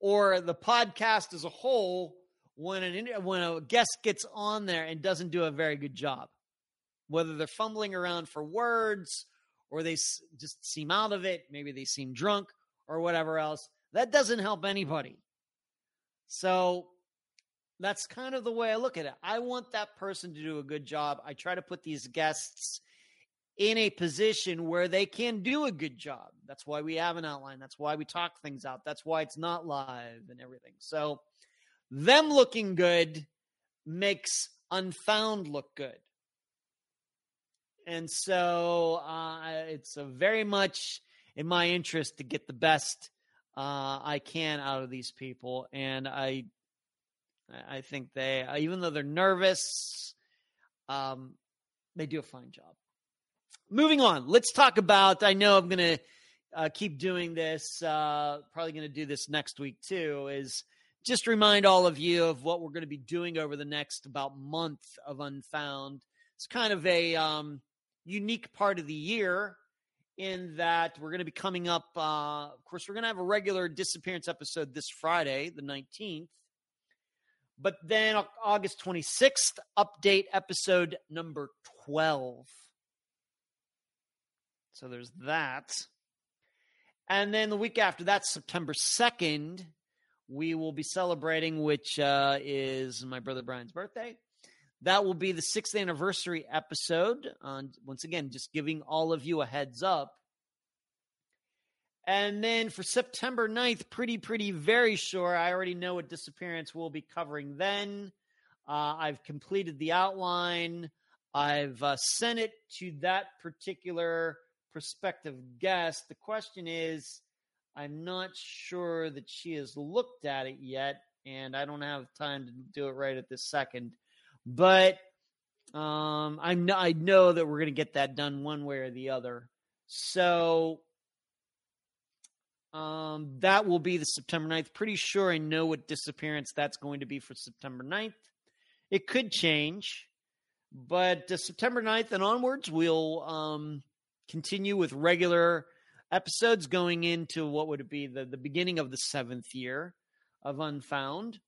or the podcast as a whole when an when a guest gets on there and doesn't do a very good job, whether they're fumbling around for words or they just seem out of it, maybe they seem drunk or whatever else. That doesn't help anybody. So that's kind of the way I look at it. I want that person to do a good job. I try to put these guests in a position where they can do a good job. That's why we have an outline. That's why we talk things out. That's why it's not live and everything. So, them looking good makes Unfound look good. And so, uh, it's very much in my interest to get the best uh, I can out of these people. And I I think they, uh, even though they're nervous, um, they do a fine job. Moving on, let's talk about. I know I'm going to uh, keep doing this. Uh, probably going to do this next week too. Is just remind all of you of what we're going to be doing over the next about month of Unfound. It's kind of a um, unique part of the year in that we're going to be coming up. Uh, of course, we're going to have a regular disappearance episode this Friday, the 19th. But then August 26th, update episode number 12. So there's that. And then the week after that, September 2nd, we will be celebrating, which uh, is my brother Brian's birthday. That will be the sixth anniversary episode. On once again, just giving all of you a heads up. And then for September 9th, pretty, pretty, very sure. I already know what disappearance we'll be covering then. Uh, I've completed the outline. I've uh, sent it to that particular prospective guest. The question is I'm not sure that she has looked at it yet, and I don't have time to do it right at this second. But um, I know I know that we're going to get that done one way or the other. So um, that will be the September 9th. Pretty sure I know what disappearance that's going to be for September 9th. It could change, but uh, September 9th and onwards, we'll um, continue with regular episodes going into what would it be the, the beginning of the seventh year of Unfound.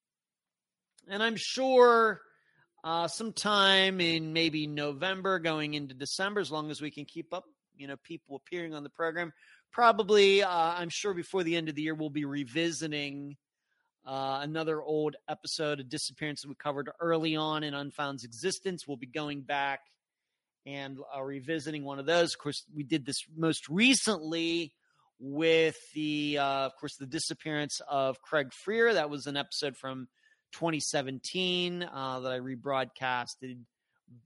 And I'm sure uh, sometime in maybe November going into December, as long as we can keep up, you know, people appearing on the program. Probably, uh, I'm sure before the end of the year, we'll be revisiting uh, another old episode of Disappearance that we covered early on in Unfound's existence. We'll be going back and uh, revisiting one of those. Of course, we did this most recently with the, uh, of course, the disappearance of Craig Frear. That was an episode from 2017 uh, that I rebroadcasted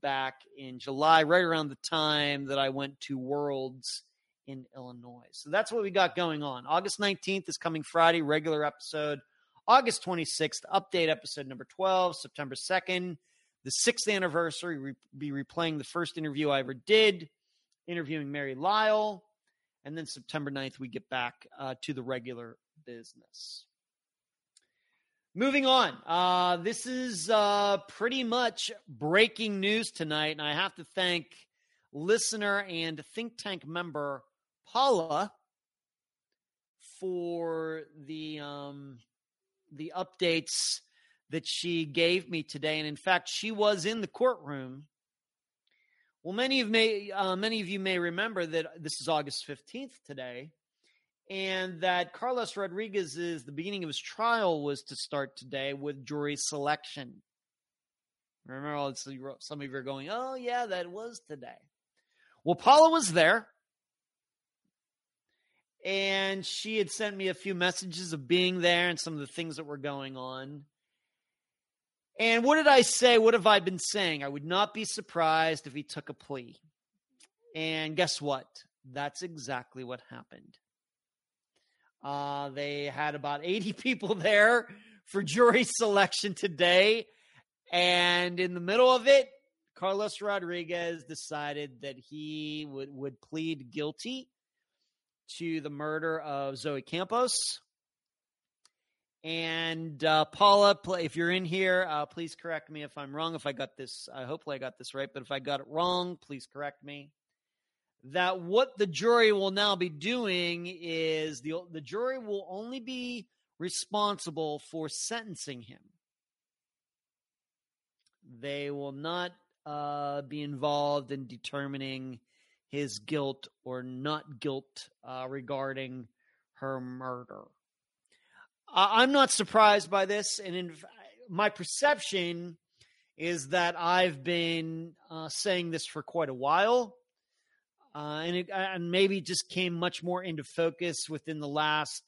back in July, right around the time that I went to Worlds in Illinois. So that's what we got going on. August 19th is coming Friday, regular episode. August 26th, update episode number 12. September 2nd, the sixth anniversary, we be replaying the first interview I ever did, interviewing Mary Lyle. And then September 9th, we get back uh, to the regular business. Moving on. Uh, this is uh, pretty much breaking news tonight. And I have to thank listener and think tank member Paula for the um, the updates that she gave me today, and in fact, she was in the courtroom. Well, many of may uh, many of you may remember that this is August fifteenth today, and that Carlos Rodriguez's the beginning of his trial was to start today with jury selection. Remember, some of you are going, "Oh, yeah, that was today." Well, Paula was there, and she had sent me a few messages of being there and some of the things that were going on. And what did I say? What have I been saying? I would not be surprised if he took a plea. And guess what? That's exactly what happened. Uh, they had about 80 [LAUGHS] people there for jury selection today. And in the middle of it, Carlos Rodriguez decided that he would, would plead guilty to the murder of Zoe Campos and uh, Paula, if you're in here, uh, please correct me if I'm wrong. If I got this, uh, hopefully I got this right. But if I got it wrong, please correct me. That what the jury will now be doing is the the jury will only be responsible for sentencing him. They will not uh, be involved in determining his guilt or not guilt uh, regarding her murder. I'm not surprised by this, and in my perception is that I've been uh, saying this for quite a while, uh, and it, and maybe just came much more into focus within the last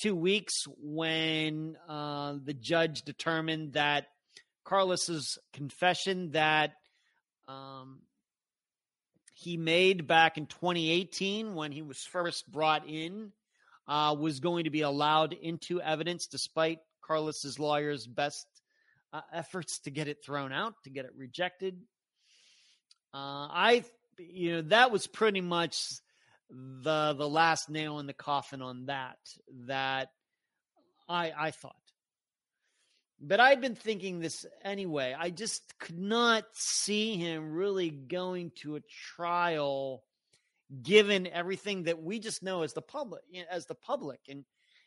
two weeks when uh, the judge determined that Carlos's confession that um, he made back in 2018 when he was first brought in uh, was going to be allowed into evidence despite Carlos's lawyer's best uh, efforts to get it thrown out, to get it rejected. Uh, I, you know, that was pretty much the the last nail in the coffin on that. That I I thought, but I'd been thinking this anyway. I just could not see him really going to a trial given everything that we just know as the public as the public. And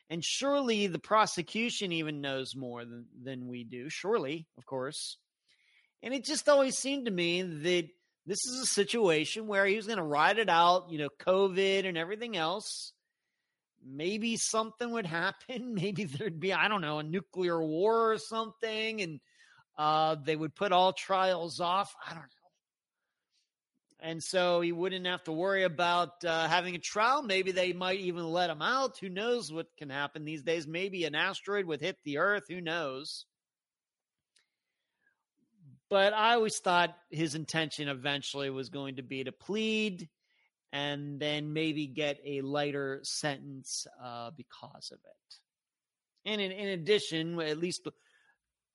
and surely the prosecution even knows more than, than we do surely of course. And it just always seemed to me that this is a situation where he was going to ride it out you know covid and everything else maybe something would happen [LAUGHS] maybe there'd be i don't know a nuclear war or something and uh, they would put all trials off i don't know and so he wouldn't have to worry about uh, having a trial. Maybe they might even let him out. Who knows what can happen these days? Maybe an asteroid would hit the Earth. Who knows? But I always thought his intention eventually was going to be to plead and then maybe get a lighter sentence uh, because of it. And in, in addition, at least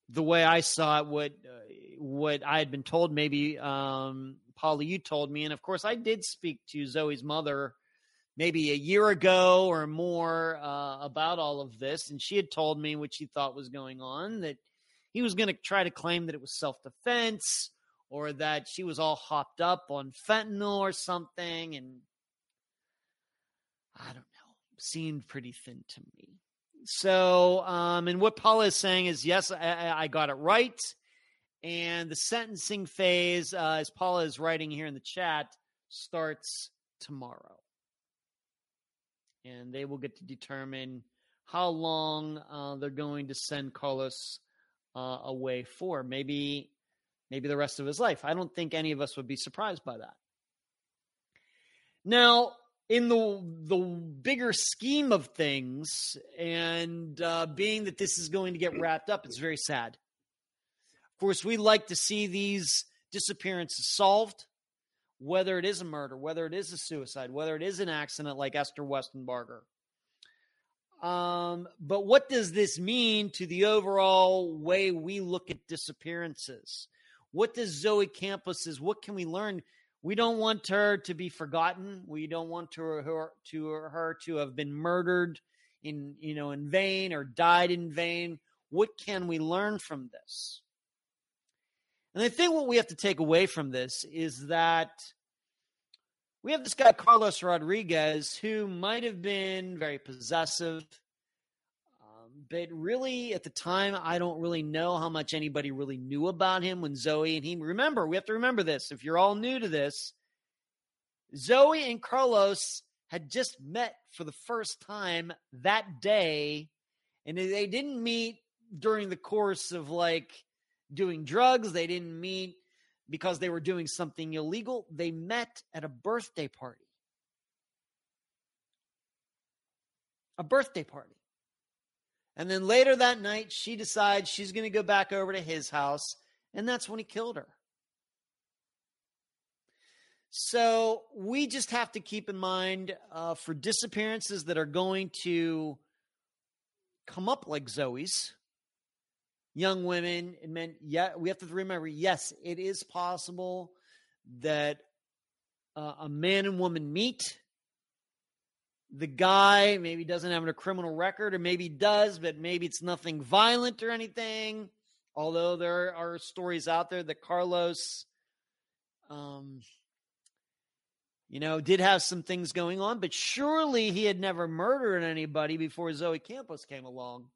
the way I saw it, what uh, what I had been told, maybe um, Paula, you told me, and of course, I did speak to Zoe's mother maybe a year ago or more uh, about all of this, and she had told me what she thought was going on that he was going to try to claim that it was self defense or that she was all hopped up on fentanyl or something, and I don't know, seemed pretty thin to me. So, um, and what Paula is saying is, yes, I, I got it right. And the sentencing phase, uh, as Paula is writing here in the chat, starts tomorrow. And they will get to determine how long uh, they're going to send Carlos uh, away for. Maybe, maybe the rest of his life. I don't think any of us would be surprised by that. Now, in the the bigger scheme of things, and uh, being that this is going to get wrapped up, it's very sad. Of course, we like to see these disappearances solved, whether it is a murder, whether it is a suicide, whether it is an accident like Esther Westenbarger. Um, but what does this mean to the overall way we look at disappearances? What does Zoe Campos is? What can we learn? We don't want her to be forgotten. We don't want her, her to her to have been murdered in you know in vain or died in vain. What can we learn from this? And I think what we have to take away from this is that we have this guy Carlos Rodriguez who might have been very possessive, but really at the time I don't really know how much anybody really knew about him when Zoe and he. Remember, we have to remember this. If you're all new to this, Zoe and Carlos had just met for the first time that day, and they didn't meet during the course of like doing drugs. They didn't meet because they were doing something illegal. They met at a birthday party. A birthday party. And then later that night, she decides she's going to go back over to his house, and that's when he killed her. So we just have to keep in mind uh, for disappearances that are going to come up like Zoe's, young women and men. Yeah, we have to remember yes, it is possible that uh, a man and woman meet. The guy maybe doesn't have a criminal record, or maybe does, but maybe it's nothing violent or anything. Although there are stories out there that Carlos, um, you know, did have some things going on, but surely he had never murdered anybody before Zoe Campos came along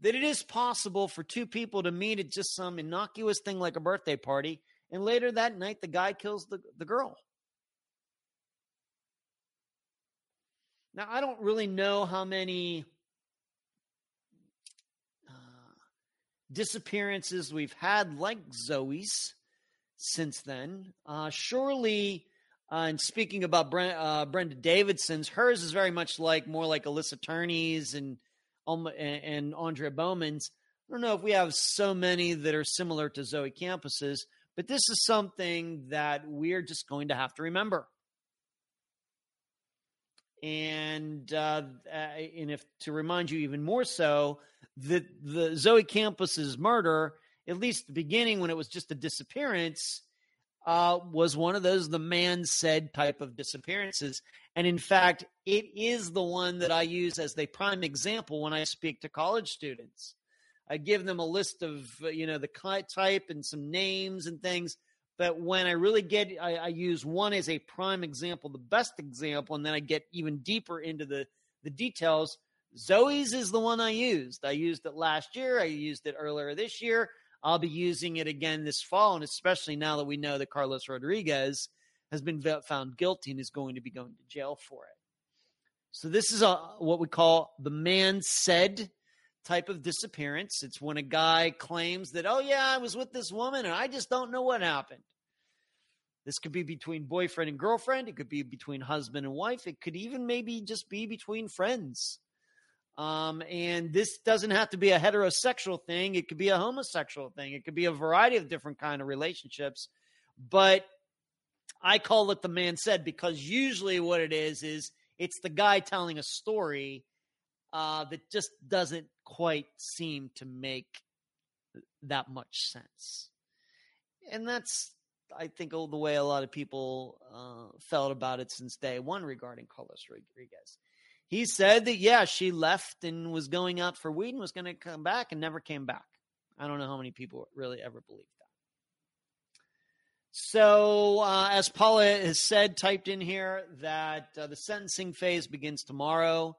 that it is possible for two people to meet at just some innocuous thing like a birthday party, and later that night the guy kills the, the girl. Now, I don't really know how many uh, disappearances we've had like Zoe's since then. Uh, surely, uh, and speaking about Brent, uh, Brenda Davidson's, hers is very much like more like Alyssa Turney's and um, and Andrea Bowman's. I don't know if we have so many that are similar to Zoe Campos's, but this is something that we're just going to have to remember. And uh, and if to remind you even more so, that the Zoe Campos's murder, at least the beginning when it was just a disappearance, uh, was one of those the man said type of disappearances. And in fact, it is the one that I use as the prime example when I speak to college students. I give them a list of, you know, the type and some names and things, But when I really get, I, I use one as a prime example, the best example, and then I get even deeper into the the details. Zoe's is the one I used. I used it last year. I used it earlier this year. I'll be using it again this fall, and especially now that we know that Carlos Rodriguez has been found guilty and is going to be going to jail for it. So this is a what we call the man said type of disappearance. It's when a guy claims that, oh yeah, I was with this woman and I just don't know what happened. This could be between boyfriend and girlfriend. It could be between husband and wife. It could even maybe just be between friends. Um, and this doesn't have to be a heterosexual thing. It could be a homosexual thing. It could be a variety of different kind of relationships. But I call it the man said because usually what it is is it's the guy telling a story uh, that just doesn't quite seem to make that much sense. And that's, I think, the way a lot of people uh, felt about it since day one regarding Carlos Rodriguez. He said that, yeah, she left and was going out for weed and was going to come back and never came back. I don't know how many people really ever believed that. So, uh, as Paula has said, typed in here that uh, the sentencing phase begins tomorrow.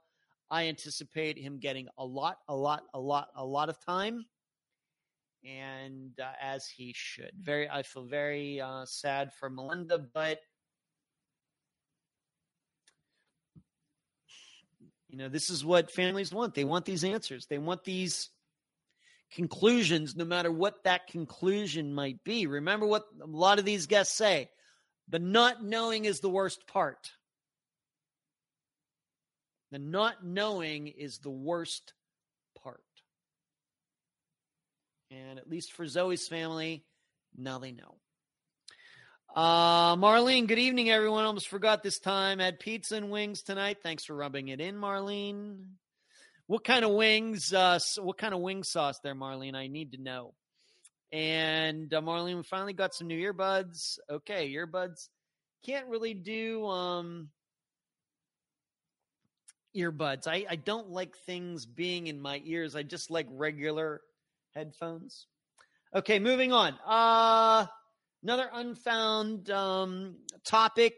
I anticipate him getting a lot, a lot, a lot, a lot of time, and uh, as he should. Very, I feel very uh, sad for Melinda, but you know, this is what families want. They want these answers. They want these conclusions, no matter what that conclusion might be. Remember what a lot of these guests say: the not knowing is the worst part. The not knowing is the worst part. And at least for Zoe's family, now they know. Uh, Marlene, good evening, everyone. Almost forgot this time. Had pizza and wings tonight. Thanks for rubbing it in, Marlene. What kind of wings? Uh, what kind of wing sauce there, Marlene? I need to know. And uh, Marlene, we finally got some new earbuds. Okay, earbuds. Can't really do um earbuds. I, I don't like things being in my ears. I just like regular headphones. Okay, moving on. Uh another unfound um topic.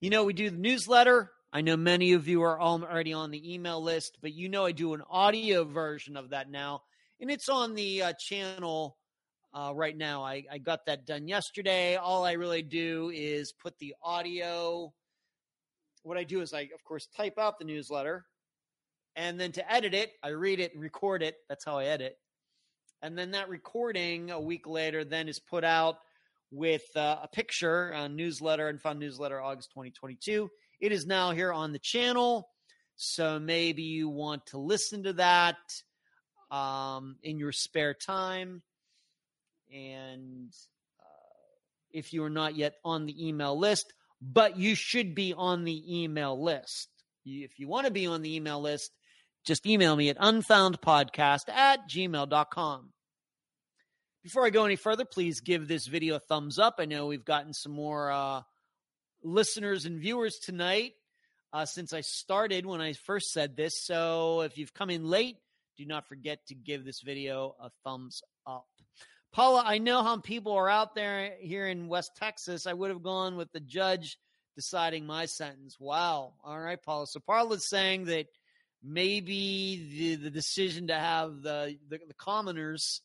You know, we do the newsletter. I know many of you are already on the email list, but you know I do an audio version of that now, and it's on the uh, channel uh, right now. I, I got that done yesterday. All I really do is put the audio what I do is I, of course, type out the newsletter. And then to edit it, I read it and record it. That's how I edit. And then that recording a week later then is put out with uh, a picture, a newsletter, and fun newsletter August 2022. It is now here on the channel. So maybe you want to listen to that um, in your spare time. And uh, if you are not yet on the email list, but you should be on the email list. If you want to be on the email list, just email me at unfoundpodcast at gmail.com. Before I go any further, please give this video a thumbs up. I know we've gotten some more uh, listeners and viewers tonight uh, since I started when I first said this. So if you've come in late, do not forget to give this video a thumbs up. Paula, I know how people are out there here in West Texas. I would have gone with the judge deciding my sentence. Wow. All right, Paula. So Paula's saying that maybe the, the decision to have the, the, the commoners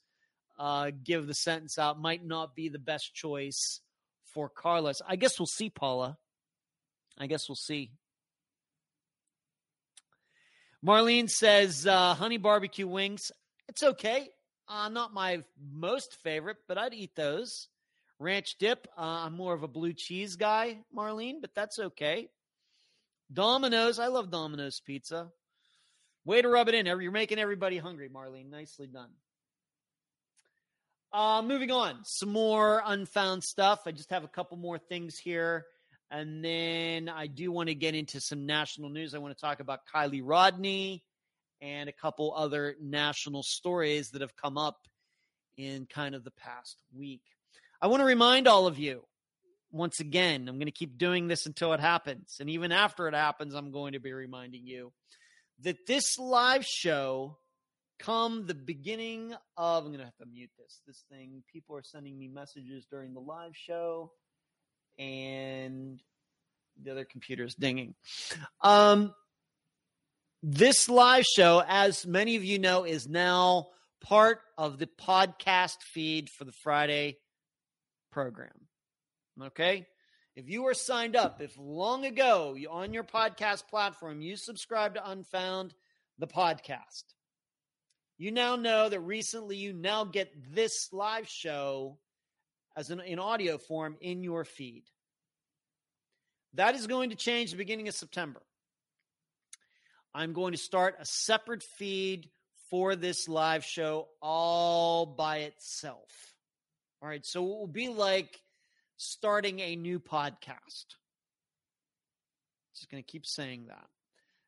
uh, give the sentence out might not be the best choice for Carlos. I guess we'll see, Paula. I guess we'll see. Marlene says, uh, honey barbecue wings. It's okay. Uh, not my most favorite, but I'd eat those. Ranch dip. Uh, I'm more of a blue cheese guy, Marlene, but that's okay. Domino's. I love Domino's pizza. Way to rub it in. You're making everybody hungry, Marlene. Nicely done. Uh, moving on. Some more unfound stuff. I just have a couple more things here. And then I do want to get into some national news. I want to talk about Kiely Rodni and a couple other national stories that have come up in kind of the past week. I want to remind all of you once again, I'm going to keep doing this until it happens. And even after it happens, I'm going to be reminding you that this live show come the beginning of, I'm going to have to mute this. This thing, people are sending me messages during the live show, and the other computer is dinging. Um, this live show, as many of you know, is now part of the podcast feed for the Friday program. Okay? If you were signed up, if long ago you, on your podcast platform you subscribed to Unfound, the podcast, you now know that recently you now get this live show as an in audio form in your feed. That is going to change the beginning of September. I'm going to start a separate feed for this live show all by itself. All right, so it will be like starting a new podcast. Just going to keep saying that.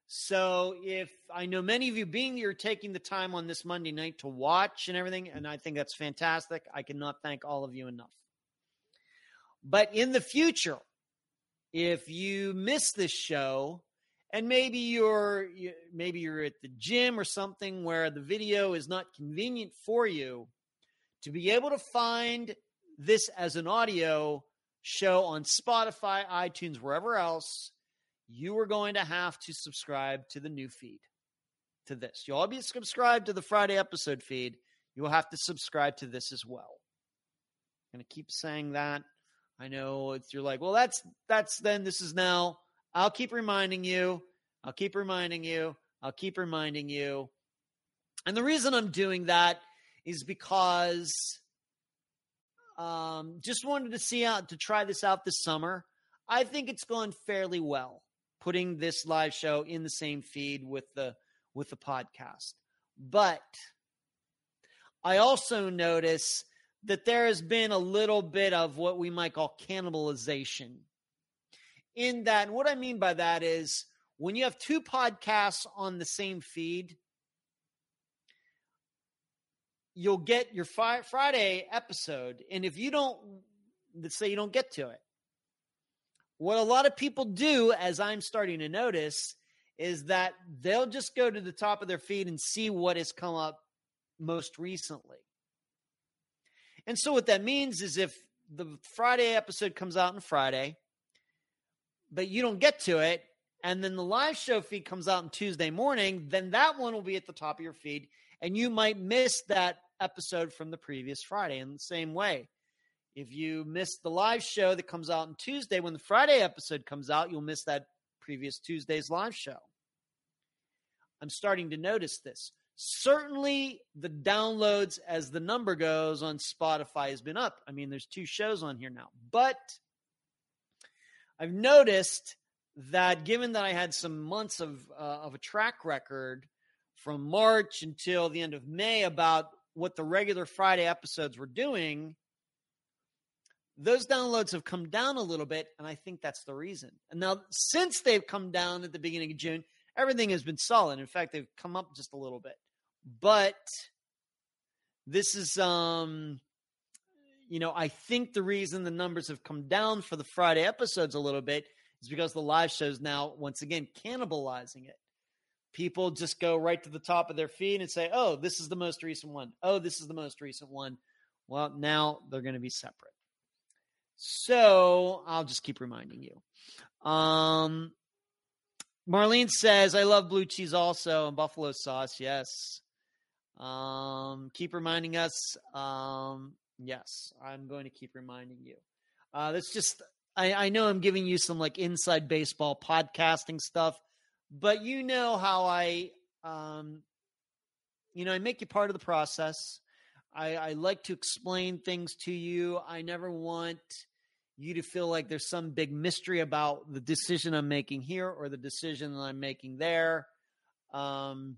So, if I know many of you being here taking the time on this Monday night to watch and everything, and I think that's fantastic, I cannot thank all of you enough. But in the future, if you miss this show, and maybe you're maybe you're at the gym or something where the video is not convenient for you to be able to find this as an audio show on Spotify, iTunes, wherever else, you are going to have to subscribe to the new feed to this. You'll all be subscribed to the Friday episode feed. You will have to subscribe to this as well. I'm going to keep saying that. I know it's you're like, well, that's that's then this is now. I'll keep reminding you. I'll keep reminding you. I'll keep reminding you. And the reason I'm doing that is because um, just wanted to see out to try this out this summer. I think it's gone fairly well putting this live show in the same feed with the with the podcast. But I also notice that there has been a little bit of what we might call cannibalization. In that, what I mean by that is when you have two podcasts on the same feed, you'll get your fi- Friday episode. And if you don't, let's say you don't get to it, what a lot of people do, as I'm starting to notice, is that they'll just go to the top of their feed and see what has come up most recently. And so, what that means is if the Friday episode comes out on Friday, but you don't get to it, and then the live show feed comes out on Tuesday morning, then that one will be at the top of your feed and you might miss that episode from the previous Friday in the same way. If you miss the live show that comes out on Tuesday, when the Friday episode comes out, you'll miss that previous Tuesday's live show. I'm starting to notice this. Certainly, the downloads as the number goes on Spotify has been up. I mean, there's two shows on here now. But I've noticed that given that I had some months of, uh, of a track record from March until the end of May about what the regular Friday episodes were doing, those downloads have come down a little bit, and I think that's the reason. And now, since they've come down at the beginning of June, everything has been solid. In fact, they've come up just a little bit. But this is, um, you know, I think the reason the numbers have come down for the Friday episodes a little bit is because the live shows now, once again, cannibalizing it people just go right to the top of their feed and say, oh, this is the most recent one. Oh, this is the most recent one. Well, now they're going to be separate. So I'll just keep reminding you. Um, Marlene says, I love blue cheese also and buffalo sauce. Yes. Um, keep reminding us. Um, yes, I'm going to keep reminding you. Uh, that's just, I, I know I'm giving you some like inside baseball podcasting stuff but you know how I, um, you know, I make you part of the process. I, I like to explain things to you. I never want you to feel like there's some big mystery about the decision I'm making here or the decision that I'm making there. Um,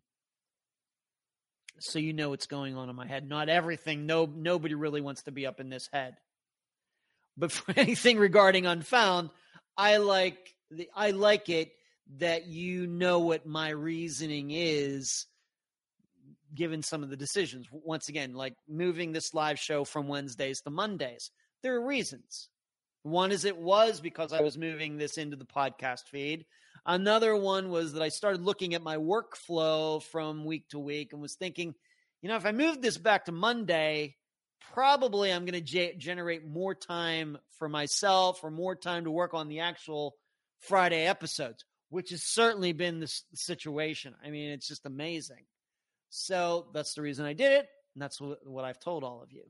so you know what's going on in my head. Not everything. No, nobody really wants to be up in this head. But for [LAUGHS] anything regarding Unfound, I like the I like it that you know what my reasoning is given some of the decisions. Once again, like moving this live show from Wednesdays to Mondays, there are reasons. One is it was because I was moving this into the podcast feed. Another one was that I started looking at my workflow from week to week and was thinking, you know, if I move this back to Monday, probably I'm going to ge- generate more time for myself or more time to work on the actual Friday episodes, which has certainly been the, the situation. I mean, it's just amazing. So that's the reason I did it. And that's what, what I've told all of you.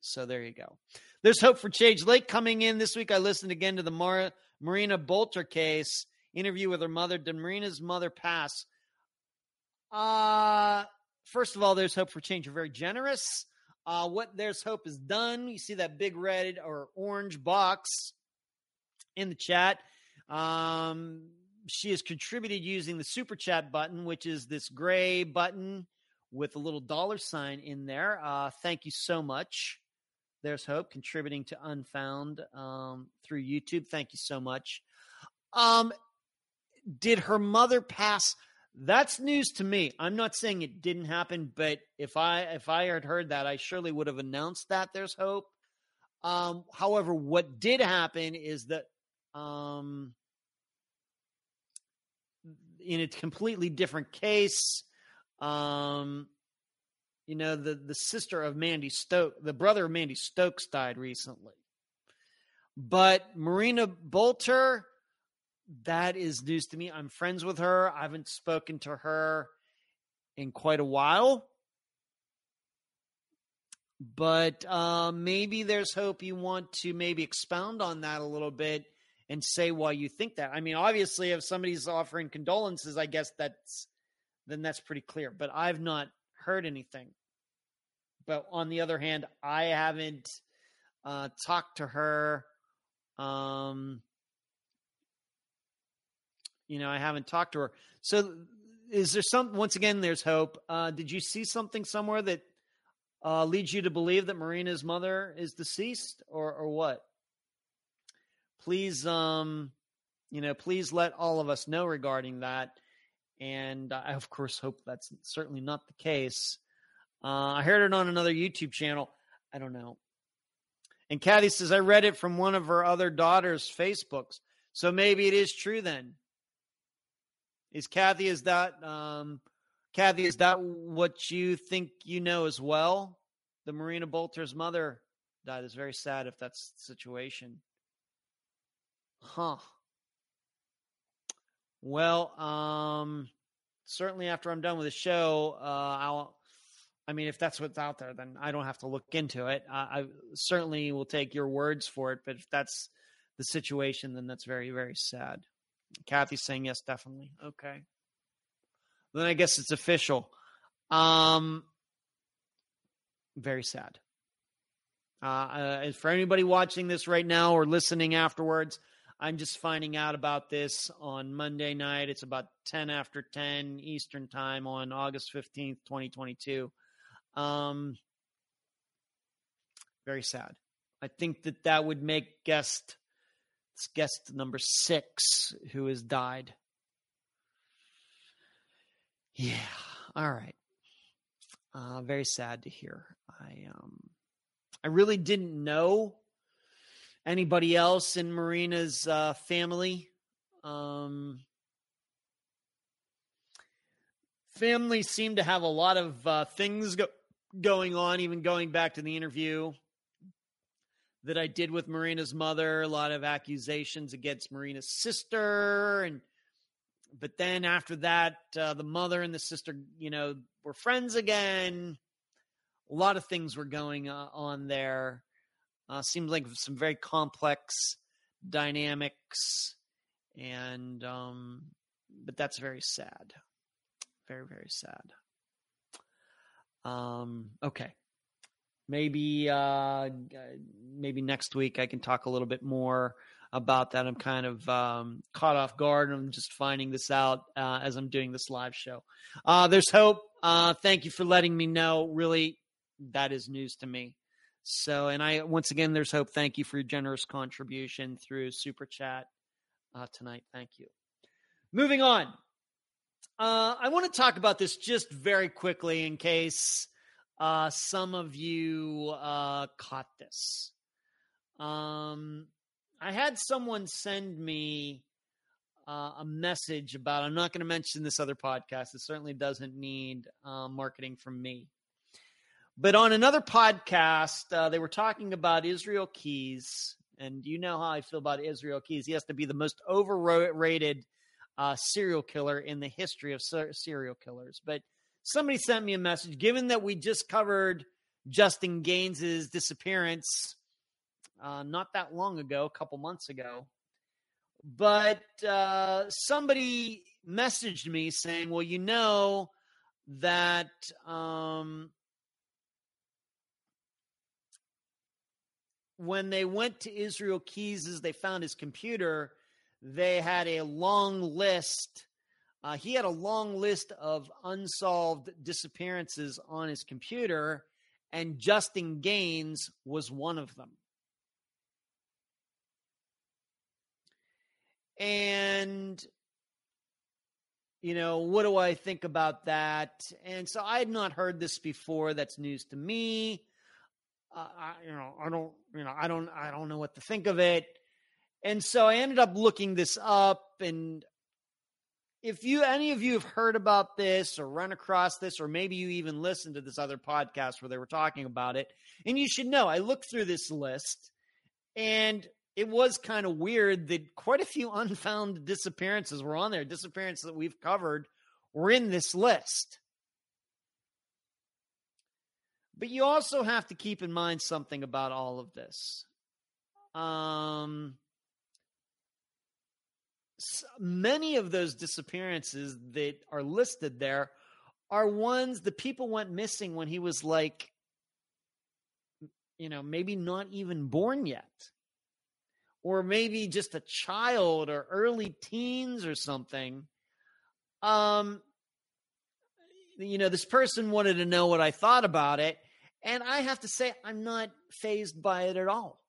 So there you go. There's hope for change. Lake coming in this week. I listened again to the Mar- Marina Bolter case interview with her mother. Did Marina's mother pass? Uh, first of all, there's hope for change. You're very generous. Uh, what there's hope is done. You see that big red or orange box in the chat. Um, she has contributed using the super chat button, which is this gray button with a little dollar sign in there. Uh, thank you so much. There's Hope contributing to Unfound um, through YouTube. Thank you so much. Um, did her mother pass? That's news to me. I'm not saying it didn't happen, but if I if I had heard that, I surely would have announced that there's hope. Um, however, what did happen is that um, in a completely different case, um, you know, the the sister of Mandy Stokes, the brother of Mandy Stokes died recently. But Marina Bolter, that is news to me. I'm friends with her. I haven't spoken to her in quite a while. But uh, maybe there's hope you want to maybe expound on that a little bit and say why you think that. I mean, obviously, if somebody's offering condolences, I guess that's then that's pretty clear. But I've not heard anything. But on the other hand, I haven't uh, talked to her. Um, you know, I haven't talked to her. So, is there some? Once again, there's hope. Uh, did you see something somewhere that uh, leads you to believe that Marina's mother is deceased, or or what? Please, um, you know, please let all of us know regarding that. And I, of course, hope that's certainly not the case. Uh, I heard it on another YouTube channel. I don't know. And Kathy says, I read it from one of her other daughter's Facebooks. So maybe it is true then. Is Kathy, is that, um, Kathy, is that what you think you know as well? The Marina Bolter's mother died. It's very sad if that's the situation. Huh. Well, um, certainly after I'm done with the show, uh, I'll. I mean, if that's what's out there, then I don't have to look into it. Uh, I certainly will take your words for it, but if that's the situation, then that's very, very sad. Kathy's saying yes, definitely. Okay. Then I guess it's official. Um, very sad. Uh, uh, for anybody watching this right now or listening afterwards, I'm just finding out about this on Monday night. It's about 10 after 10 Eastern Time on August 15th, 2022. Um, very sad. I think that that would make guest guest number six who has died. Yeah. All right. Uh, very sad to hear. I um, I really didn't know anybody else in Marina's uh, family. Um, family seemed to have a lot of uh, things go- going on, even going back to the interview that I did with Marina's mother, a lot of accusations against Marina's sister and but then after that uh, the mother and the sister, you know, were friends again. A lot of things were going uh, on there. Uh, seems like some very complex dynamics, and um, but that's very sad. Very very sad. Um, okay, maybe uh, maybe next week I can talk a little bit more about that. I'm kind of um, caught off guard, I'm just finding this out uh, as I'm doing this live show. Uh, there's hope. Uh, thank you for letting me know. Really, that is news to me. So, and I once again, there's hope. Thank you for your generous contribution through super chat uh, tonight. Thank you. Moving on, uh, I want to talk about this just very quickly in case uh, some of you uh, caught this. Um, I had someone send me uh, a message about. I'm not going to mention this other podcast. It certainly doesn't need uh, marketing from me. But on another podcast, uh, they were talking about Israel Keyes. and you know how I feel about Israel Keyes. He has to be the most overrated uh, serial killer in the history of ser- serial killers. But somebody sent me a message. Given that we just covered Justin Gaines's disappearance uh, not that long ago, a couple months ago, but uh, somebody messaged me saying, "Well, you know that." Um, when they went to Israel Keyes, they found his computer. They had a long list. Uh, he had a long list of unsolved disappearances on his computer, and Justin Gaines was one of them. And, you know, what do I think about that? And so I had not heard this before. That's news to me. Uh, I, you know, I don't, you know, I don't, I don't know what to think of it. And so I ended up looking this up. And if you, any of you have heard about this or run across this, or maybe you even listened to this other podcast where they were talking about it, and you should know, I looked through this list and it was kind of weird that quite a few [LAUGHS] unfound disappearances were on there. Disappearances that we've covered were in this list. But you also have to keep in mind something about all of this. Um, many of those disappearances that are listed there are ones the people went missing when he was like, you know, maybe not even born yet. Or maybe just a child or early teens or something. Um you know this person wanted to know what i thought about it and i have to say i'm not phased by it at all.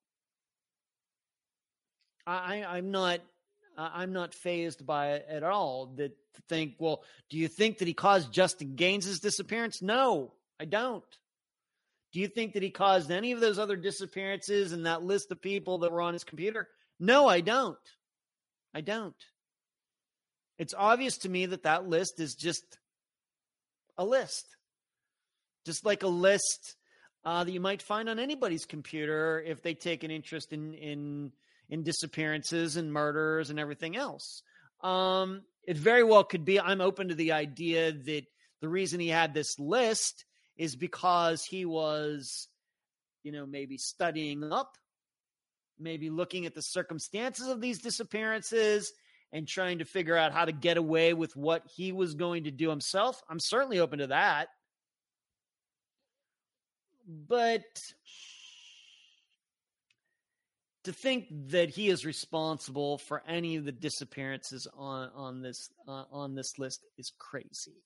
I i'm not i'm not phased by it at all that think well do you think that he caused justin gaines's disappearance no i don't do you think that he caused any of those other disappearances in that list of people that were on his computer? No, I don't. I don't. It's obvious to me that that list is just a list, just like a list uh, that you might find on anybody's computer if they take an interest in in in disappearances and murders and everything else. Um, it very well could be. I'm open to the idea that the reason he had this list is because he was, you know, maybe studying up, maybe looking at the circumstances of these disappearances and trying to figure out how to get away with what he was going to do himself. I'm certainly open to that. But to think that he is responsible for any of the disappearances on on this uh, on this list is crazy.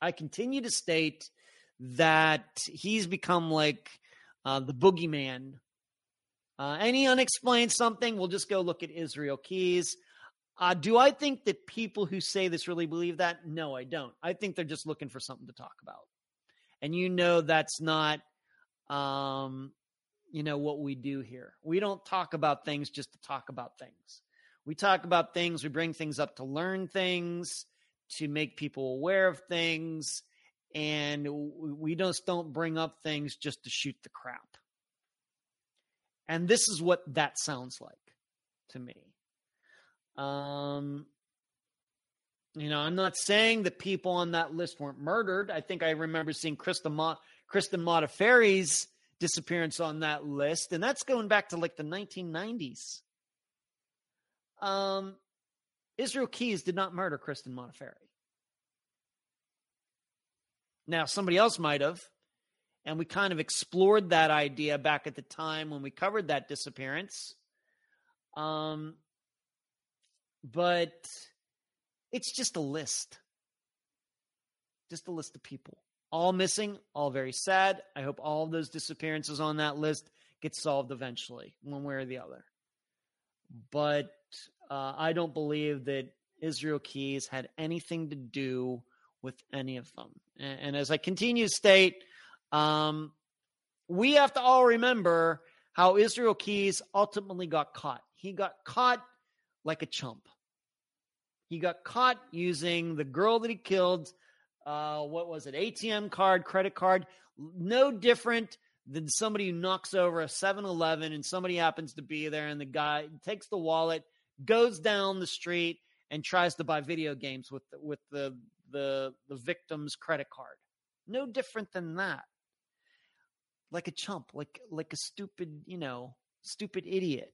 I continue to state that he's become like uh, the boogeyman. Uh, any unexplained something, we'll just go look at Israel Keyes. Uh, do I think that people who say this really believe that? No, I don't. I think they're just looking for something to talk about. And you know that's not um, you know what we do here. We don't talk about things just to talk about things. We talk about things, we bring things up to learn things, to make people aware of things, and we just don't bring up things just to shoot the crap. And this is what that sounds like to me. Um, you know, I'm not saying that people on that list weren't murdered. I think I remember seeing Kristen, Ma- Kristen Modafferi's disappearance on that list, and that's going back to like the 1990s. Um, Israel Keyes did not murder Kristen Modafferi. Now, somebody else might have. And we kind of explored that idea back at the time when we covered that disappearance. Um, but it's just a list. Just a list of people. All missing, all very sad. I hope all those disappearances on that list get solved eventually, one way or the other. But uh, I don't believe that Israel Keyes had anything to do with any of them. And, and as I continue to state, um, we have to all remember how Israel Keyes ultimately got caught. He got caught like a chump. he got caught using the girl that he killed. Uh, what was it? ATM card, credit card. No different than somebody who knocks over a 7 Eleven and somebody happens to be there and the guy takes the wallet, goes down the street, and tries to buy video games with with the, the, the victim's credit card. No different than that. Like a chump, like like a stupid, you know, stupid idiot.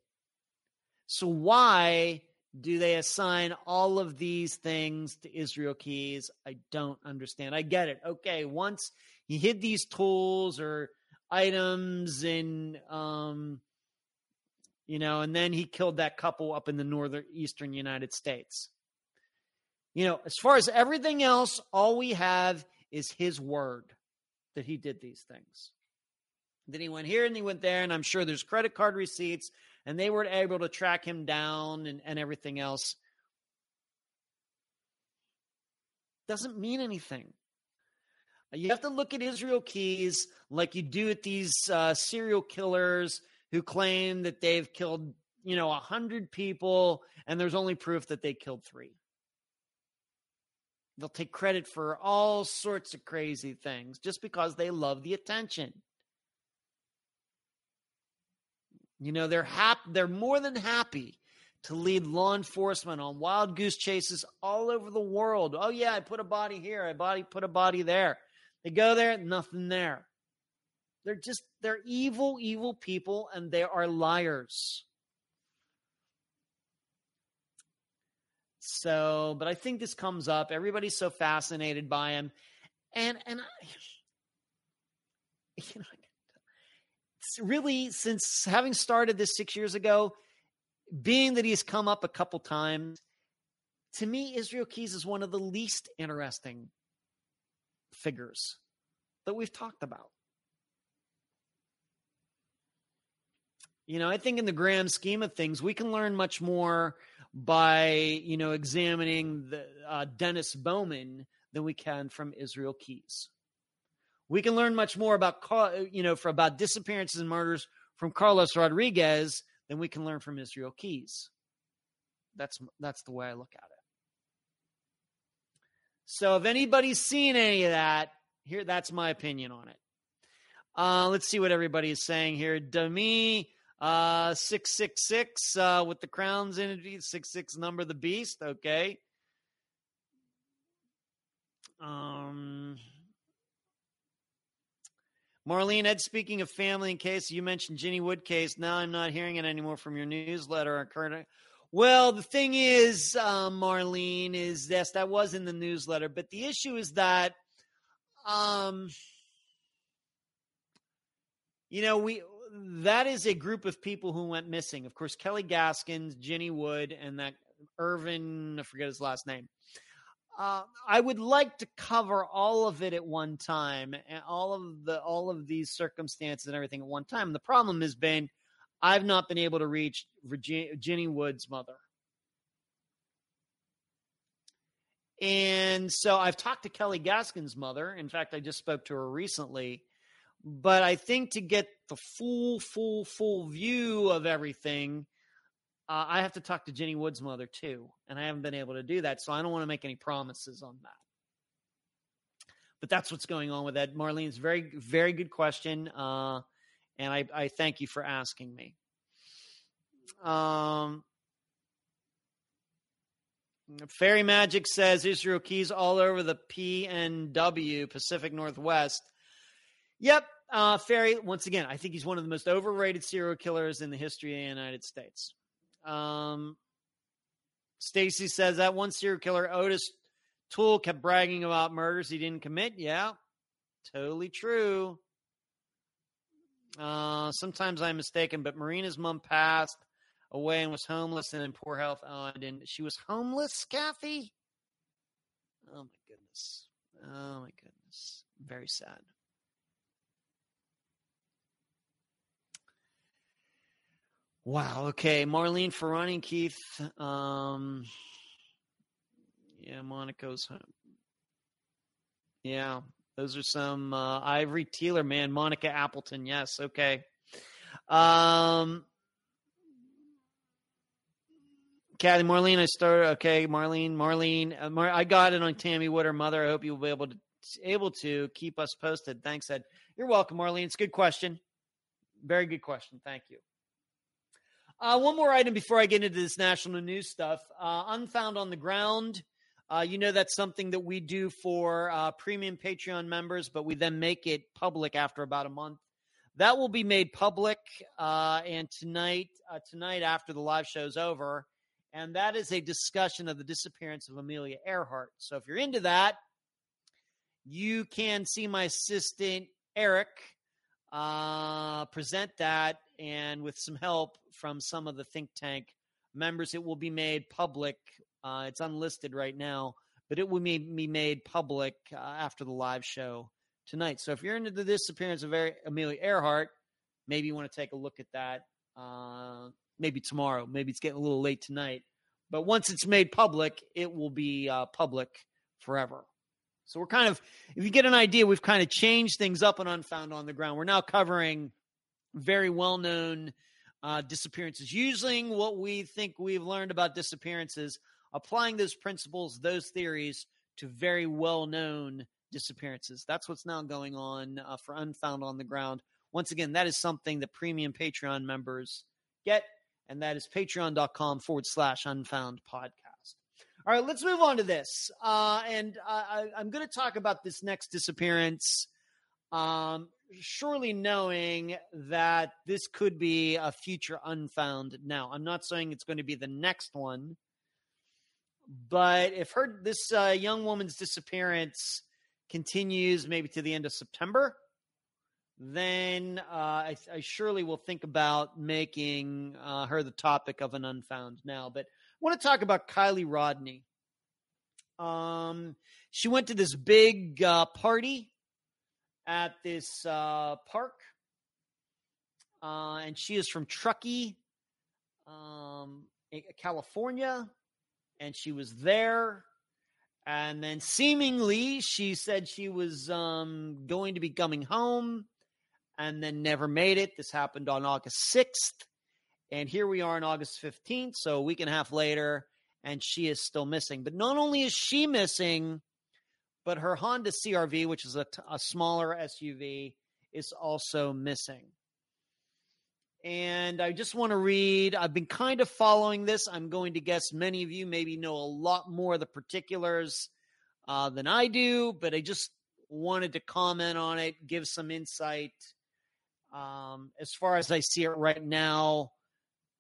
So why do they assign all of these things to Israel Keyes? I don't understand. I get it. Okay, once he hid these tools or items in um you know, and then he killed that couple up in the northern eastern United States. You know, as far as everything else, all we have is his word that he did these things. Then he went here and he went there, and I'm sure there's credit card receipts, and they were able to track him down and, and everything else. Doesn't mean anything. You have to look at Israel Keyes like you do at these uh, serial killers who claim that they've killed, you know, a hundred people, and there's only proof that they killed three. They'll take credit for all sorts of crazy things just because they love the attention. You know, they're happy, they're more than happy to lead law enforcement on wild goose chases all over the world. Oh yeah, I put a body here, I body put a body there. They go there, nothing there. They're just they're evil, evil people, and they are liars. So, but I think this comes up. Everybody's so fascinated by him, and and I, [SIGHS] you know, really since having started this six years ago, being that he's come up a couple times, to me, Israel Keyes is one of the least interesting figures that we've talked about. You know, I think in the grand scheme of things, we can learn much more by, you know, examining the uh, Dennis Bowman than we can from Israel Keyes. We can learn much more about, you know, for about disappearances and murders from Carlos Rodriguez than we can learn from Israel Keyes. That's that's the way I look at it. So if anybody's seen any of that, here that's my opinion on it. Uh, let's see what everybody is saying here. Demi uh, six six six uh, with the crowns it, six six number the beast. Okay. Um, Marlene Ed, speaking of family, in case you mentioned Ginny Wood case, now I'm not hearing it anymore from your newsletter. Well, the thing is, um, Marlene, is yes, that was in the newsletter, but the issue is that, um, you know, we that is a group of people who went missing. Of course, Kelly Gaskins, Ginny Wood, and that Irvin, I forget his last name. Uh, I would like to cover all of it at one time, and all of the all of these circumstances and everything at one time. The problem has been I've not been able to reach Virginia, Wood's mother, and so I've talked to Kelly Gaskin's mother. In fact, I just spoke to her recently. But I think to get the full, full, full view of everything, uh, I have to talk to Jenny Wood's mother too, and I haven't been able to do that, so I don't want to make any promises on that. But that's what's going on with that. Marlene's very, very good question, uh, and I, I thank you for asking me. Um, Fairy Magic says Israel Keyes all over the PNW Pacific Northwest. Yep, uh, Fairy. Once again, I think he's one of the most overrated serial killers in the history of the United States. Um, Stacy says that one serial killer, Ottis Toole, kept bragging about murders he didn't commit. Yeah, totally true. Uh, sometimes I'm mistaken, but Marina's mom passed away and was homeless and in poor health. Oh, and she was homeless, Kathy. Oh my goodness. Oh my goodness. Very sad. Wow. Okay. Marlene Ferrani Keith. Um, yeah, Monaco's. Yeah, those are some uh, Ivory Teeler, man. Monica Appleton. Yes. Okay. Um, Kathy, Marlene, I started. Okay, Marlene, Marlene, uh, Mar- I got it on Tammy Wood, her mother. I hope you will be able to able to keep us posted. Thanks, Ed. You're welcome, Marlene. It's a good question. Very good question. Thank you. Uh, one more item before I get into this national news stuff. Uh, Unfound on the ground. Uh, you know that's something that we do for uh, premium Patreon members, but we then make it public after about a month. That will be made public, uh, and tonight, uh, tonight after the live show's over, and that is a discussion of the disappearance of Amelia Earhart. So if you're into that, you can see my assistant Eric uh, present that, and with some help from some of the think tank members, it will be made public uh, it's unlisted right now, but it will be, made public uh, after the live show tonight. So if you're into the disappearance of Amelia Earhart, maybe you want to take a look at that. Uh, maybe tomorrow. Maybe it's getting a little late tonight. But once it's made public, it will be uh, public forever. So we're kind of, if you get an idea, we've kind of changed things up and Unfound on the ground. We're now covering very well known uh, disappearances, using what we think we've learned about disappearances applying those principles, those theories to very well known disappearances. That's what's now going on uh, for Unfound on the Ground. Once again, that is something that premium Patreon members get, and that is patreon.com forward slash unfound podcast. All right, let's move on to this. Uh, and I, am going to talk about this next disappearance, um, surely knowing that this could be a future unfound. Now, I'm not saying it's going to be the next one but if her this uh, young woman's disappearance continues maybe to the end of September, then uh, I, I, surely will think about making uh, her the topic of an unfound now. But I want to talk about Kiely Rodni Um, she went to this big uh, party at this uh, park, uh, and she is from Truckee, um, California and she was there. And then seemingly she said she was um, going to be coming home and then never made it. This happened on August 6th. And here we are on August 15th, so a week and a half later, and she is still missing. But not only is she missing, but her Honda CRV, which is a, a smaller SUV, is also missing. And I just want to read. I've been kind of following this. I'm going to guess many of you maybe know a lot more of the particulars uh, than I do, but I just wanted to comment on it, give some insight. Um, as far as I see it right now,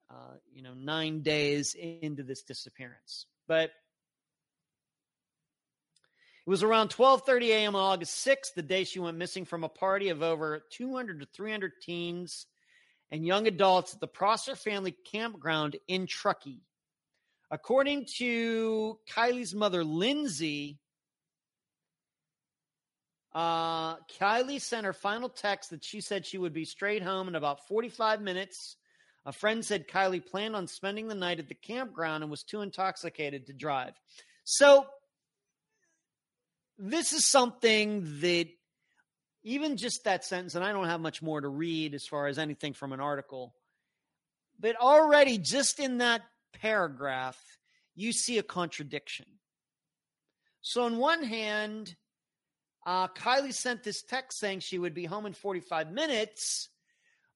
uh, you know, nine days into this disappearance. But it was around 12:30 a.m. on August 6th, the day she went missing from a party of over 200 to 300 teens and young adults at the Prosser Family Campground in Truckee. According to Kiely's mother, Lindsay, uh, Kiely sent her final text that she said she would be straight home in about 45 minutes. A friend said Kiely planned on spending the night at the campground and was too intoxicated to drive. So, this is something that even just that sentence, and I don't have much more to read as far as anything from an article, but already just in that paragraph, you see a contradiction. So, on one hand, uh, Kiely sent this text saying she would be home in 45 minutes,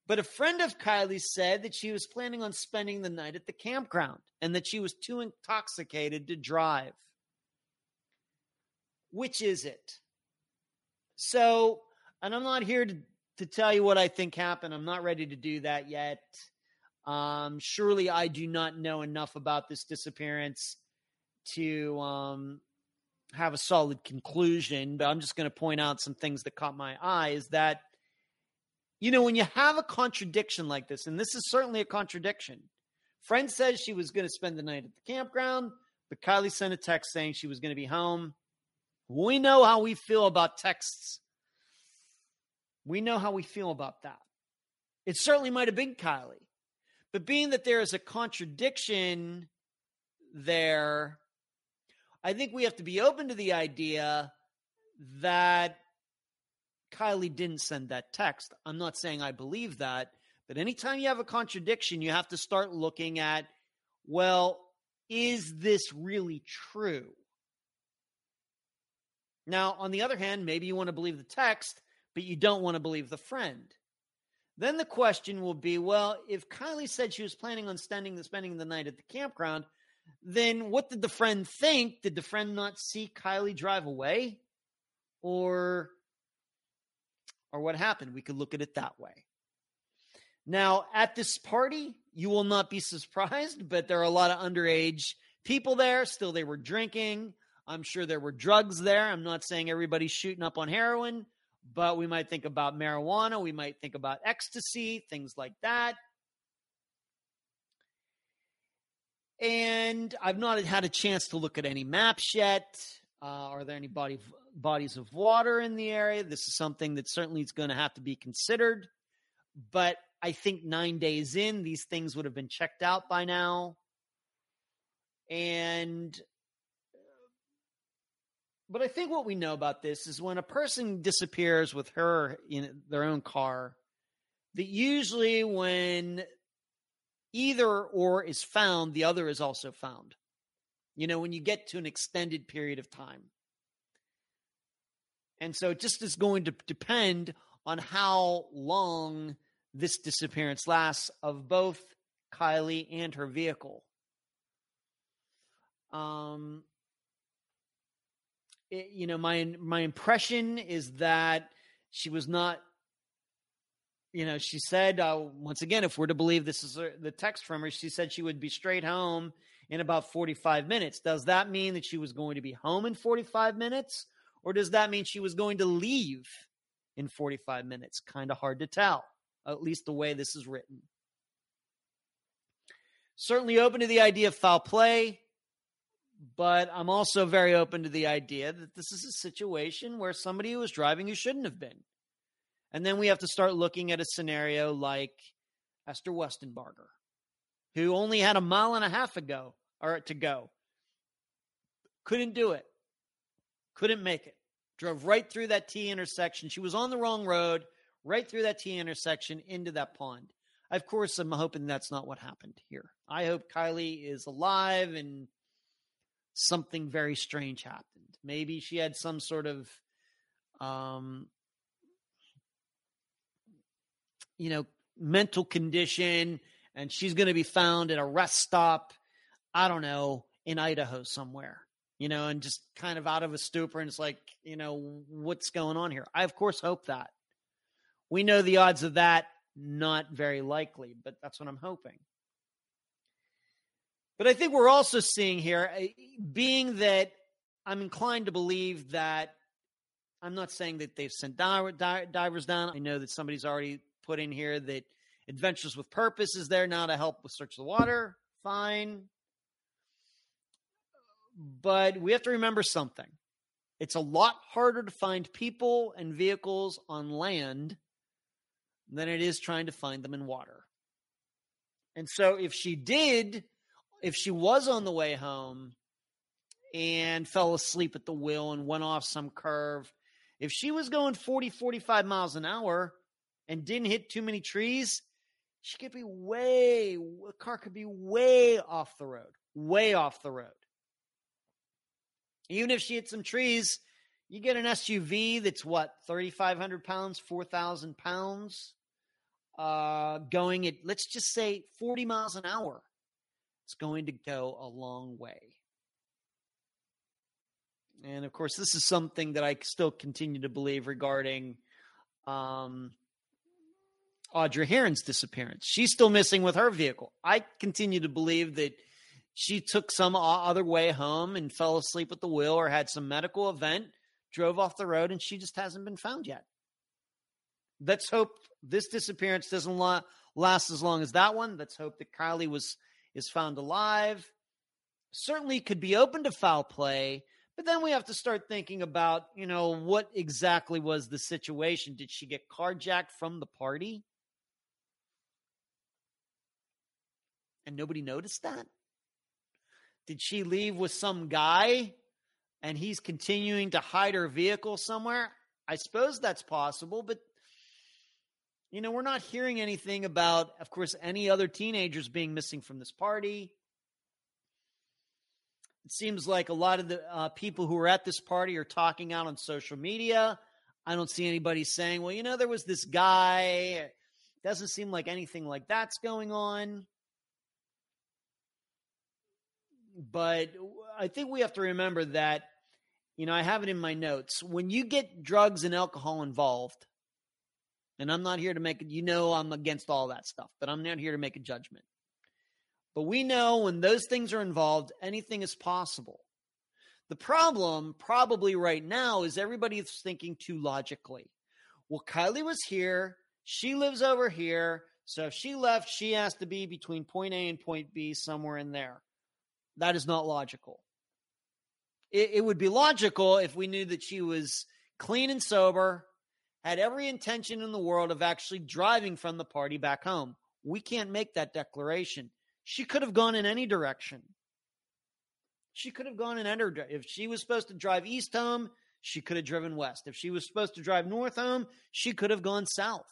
but a friend of Kiely said that she was planning on spending the night at the campground and that she was too intoxicated to drive. Which is it? So, and I'm not here to, to tell you what I think happened. I'm not ready to do that yet. Um, surely I do not know enough about this disappearance to um, have a solid conclusion, but I'm just going to point out some things that caught my eye is that, you know, when you have a contradiction like this, and this is certainly a contradiction, friend says she was going to spend the night at the campground, but Kiely sent a text saying she was going to be home. We know how we feel about texts we know how we feel about that. It certainly might have been Kiely. But being that there is a contradiction there, I think we have to be open to the idea that Kiely didn't send that text. I'm not saying I believe that, but anytime you have a contradiction, you have to start looking at, well, is this really true? Now, on the other hand, maybe you want to believe the text, but you don't want to believe the friend. Then the question will be well, if Kiely said she was planning on spending the, spending the night at the campground, then what did the friend think? Did the friend not see Kiely drive away? Or or what happened? We could look at it that way. Now, at this party, you will not be [LAUGHS] surprised, but there are a lot of underage people there. Still, they were drinking. I'm sure there were drugs there. I'm not saying everybody's shooting up on heroin, but we might think about marijuana. We might think about ecstasy, things like that. And I've not had a chance to look at any maps yet. Uh, are there any body, bodies of water in the area? This is something that certainly is going to have to be considered. But I think nine days in, these things would have been checked out by now. And but I think what we know about this is when a person disappears with her in their own car, that usually when either or is found, the other is also found. You know, when you get to an extended period of time. And so it just is going to depend on how long this disappearance lasts of both Kiely and her vehicle. Um, it, you know, my my impression is that she was not. You know, she said uh, once again, if we're to believe this is the text from her, she said she would be straight home in about 45 minutes. Does that mean that she was going to be home in 45 minutes? Or does that mean she was going to leave in 45 minutes? Kind of hard to tell, at least the way this is written. Certainly open to the idea of foul play, but I'm also very open to the idea that this is a situation where somebody who was driving who shouldn't have been. And then we have to start looking at a scenario like Esther Westenbarger, who only had a mile and a half ago or to go. Couldn't do it. Couldn't make it. Drove right through that T intersection. She was on the wrong road, right through that T intersection into that pond. Of course, I'm hoping that's not what happened here. I hope Kiely is alive and something very strange happened. Maybe she had some sort of um you know, mental condition and she's going to be found at a rest stop I don't know, in Idaho somewhere, you know, and just kind of out of a stupor. And it's like, you know, what's going on here? I, of course, hope that. We know the odds of that not very likely, but that's what I'm hoping. But I think we're also seeing here, eh, being that I'm inclined to believe that I'm not saying that they've sent divers down. I know that somebody's already put in here that Adventures with Purpose is there now to help with search the water. Fine. But we have to remember something. It's a lot harder to find people and vehicles on land than it is trying to find them in water. And so if she did, if she was on the way home and fell asleep at the wheel and went off some curve, if she was going 40, 45 miles an hour and didn't hit too many trees, she could be way, a car could be way off the road, way off the road. Even if she hit some trees, you get an SUV that's what, 3,500 pounds, 4,000 pounds, uh, going at, let's just say 40 miles an hour. It's going to go a long way. And of course, this is something that I still continue to believe regarding um, Audrey Herron's disappearance. She's still missing with her vehicle. I continue to believe that she took some other way home and fell asleep at the wheel or had some medical event, drove off the road, and she just hasn't been found yet. Let's hope this disappearance doesn't last as long as that one. Let's hope that Kiely was is found alive. Certainly could be open to foul play, but then we have to start thinking about, you know, what exactly was the situation? Did she get carjacked from the party? And nobody noticed that? Did she leave with some guy and he's continuing to hide her vehicle somewhere? I suppose that's possible, but you know, we're not hearing anything about, of course, any other teenagers being missing from this party. It seems like a lot of the uh, people who are at this party are talking out on social media. I don't see anybody saying, well, you know, there was this guy. It Doesn't seem like anything like that's going on. But I think we have to remember that, you know, I have it in my notes. When you get drugs and alcohol involved, and I'm not here to make it, you know, I'm against all that stuff, but I'm not here to make a judgment. But we know when those things are involved, anything is possible. The problem, probably right now, is everybody is thinking too logically. Well, Kiely was here. She lives over here. So if she left, she has to be between point A and point B, somewhere in there. That is not logical. It, it would be logical if we knew that she was clean and sober, had every intention in the world of actually driving from the party back home. We can't make that declaration. She could have gone in any direction. She could have gone in any if she was supposed to drive east home, she could have driven west. If she was supposed to drive north home, she could have gone south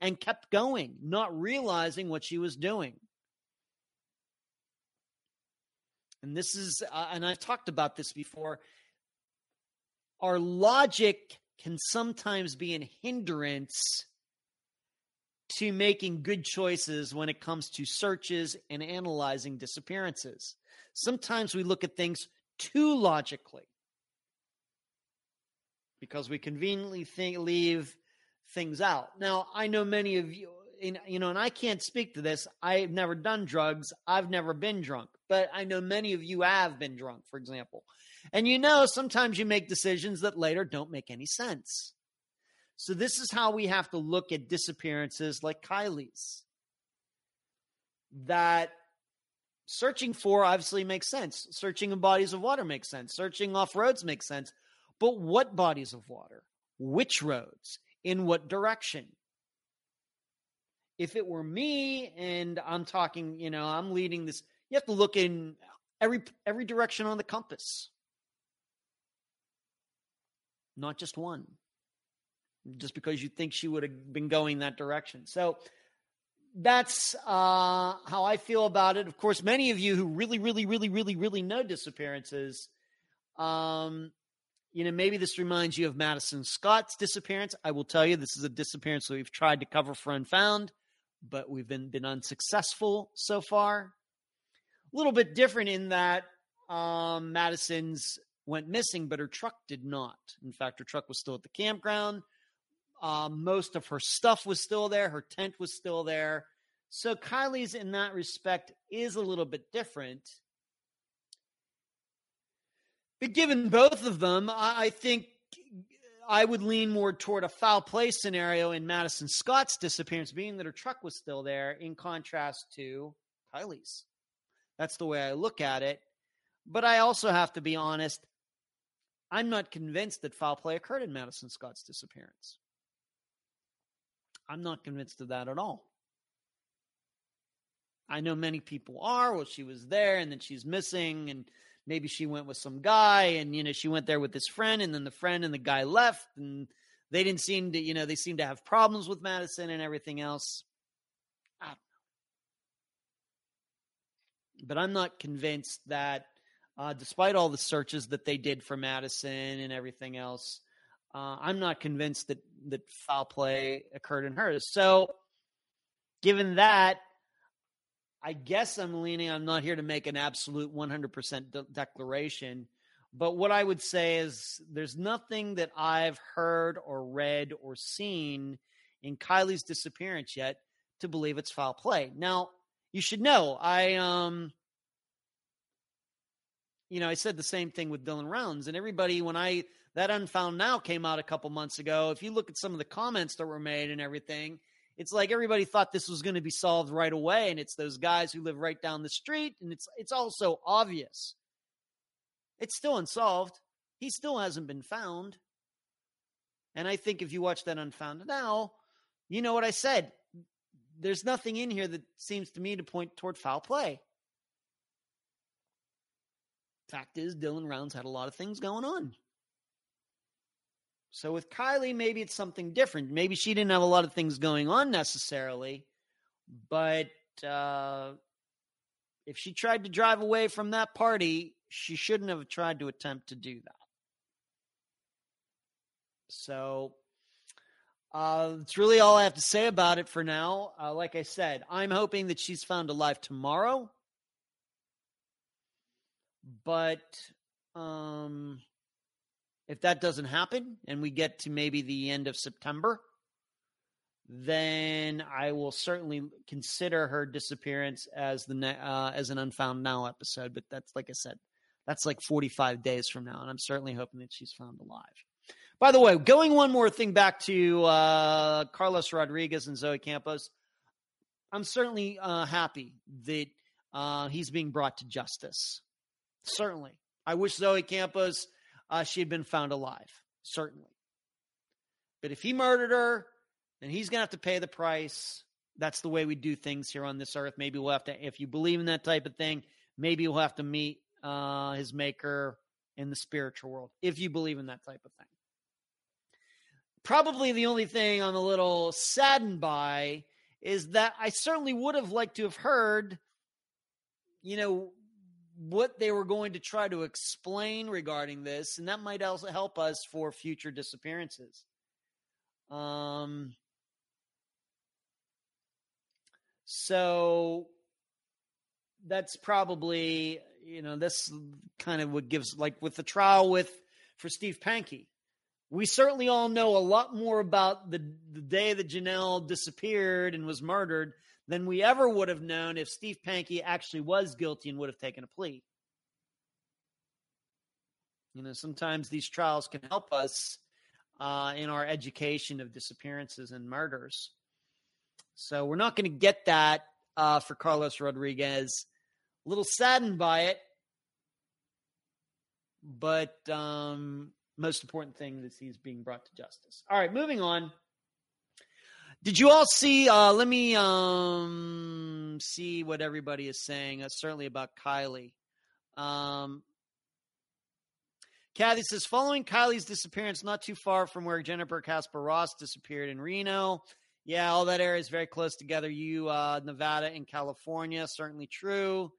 and kept going, not realizing what she was doing. And this is, uh, and I've talked about this before. Our logic can sometimes be an hindrance to making good choices when it comes to searches and analyzing disappearances. Sometimes we look at things too logically because we conveniently think, leave things out. Now, I know many of you, you know, and I can't speak to this. I've never done drugs. I've never been drunk, but I know many of you have been drunk, for example. And you know, sometimes you make decisions that later don't make any sense. So, this is how we have to look at disappearances like Kiely's. That searching for obviously makes sense. Searching in bodies of water makes sense. Searching off roads makes sense. But what bodies of water? Which roads? In what direction? If it were me and I'm talking, you know, I'm leading this, you have to look in every every direction on the compass. Not just one just because you think she would have been going that direction. So that's uh, how I feel about it. Of course, many of you who really, really, really, really, really know disappearances, um, you know, maybe this reminds you of Madison Scott's disappearance. I will tell you, this is a disappearance that we've tried to cover for Unfound, but we've been been unsuccessful so far. A little bit different in that um, Madison's went missing, but her truck did not. In fact, her truck was still at the campground. Um, most of her stuff was still there. Her tent was still there. So Kiely's in that respect is a little bit different. But given both of them, I, I think I would lean more toward a foul play scenario in Madison Scott's disappearance, being that her truck was still there, in contrast to Kiely's. That's the way I look at it. But I also have to be honest. I'm not convinced that foul play occurred in Madison Scott's disappearance. I'm not convinced of that at all. I know many people are. Well, she was there and then she's missing, and maybe she went with some guy, and you know she went there with this friend, and then the friend and the guy left, and they didn't seem to, you know, they seem to have problems with Madison and everything else. But I'm not convinced that, uh, despite all the searches that they did for Madison and everything else, uh, I'm not convinced that that foul play occurred in hers. So, given that, I guess I'm leaning. I'm not here to make an absolute 100% de- declaration, but what I would say is there's nothing that I've heard or read or seen in Kiely's disappearance yet to believe it's foul play. Now, you should know I um you know, I said the same thing with Dylan Rounds and everybody when I that Unfound Now came out a couple months ago. If you look at some of the comments that were made and everything, it's like everybody thought this was going to be solved right away, and it's those guys who live right down the street, and it's it's also obvious. It's still unsolved. He still hasn't been found. And I think if you watch that Unfound Now, you know what I said. There's nothing in here that seems to me to point toward foul play. Fact is, Dylan Rounds had a lot of things going on. So with Kiely, maybe it's something different. Maybe she didn't have a lot of things going on necessarily, but uh, if she tried to drive away from that party, she shouldn't have tried to attempt to do that. So uh, that's really all I have to say about it for now. Uh, like I said, I'm hoping that she's found alive tomorrow. But um, if that doesn't happen and we get to maybe the end of September, then I will certainly consider her disappearance as the uh, as an unfound now episode. But that's like I said, that's like 45 days from now, and I'm certainly hoping that she's found alive. By the way, going one more thing back to uh, Carlos Rodriguez and Zoe Campos, I'm certainly uh, happy that uh, he's being brought to justice. Certainly, I wish Zoe Campos uh, she had been found alive. Certainly, but if he murdered her then he's going to have to pay the price. That's the way we do things here on this earth. Maybe we'll have to, if you believe in that type of thing, maybe we'll have to meet uh, his maker in the spiritual world, if you believe in that type of thing. Probably the only thing I'm a little saddened by is that I certainly would have liked to have heard, you know, what they were going to try to explain regarding this, and that might also help us for future disappearances. Um, so that's probably, you know, this kind of what gives, like with the trial with for Steve Pankey. We certainly all know a lot more about the, the day that Jonelle disappeared and was murdered than we ever would have known if Steve Pankey actually was guilty and would have taken a plea. You know, sometimes these trials can help us uh, in our education of disappearances and murders. So we're not going to get that uh, for Carlos Rodriguez. A little saddened by it, but um, most important thing is he's being brought to justice. All right, moving on. Did you all see? Uh, let me um, see what everybody is saying. Uh, certainly about Kiely. Um, Kathy says, following Kiely's disappearance, not too far from where Jennifer Casper Ross disappeared in Reno, yeah, all that area is very close together. You, uh, Nevada and California, certainly true.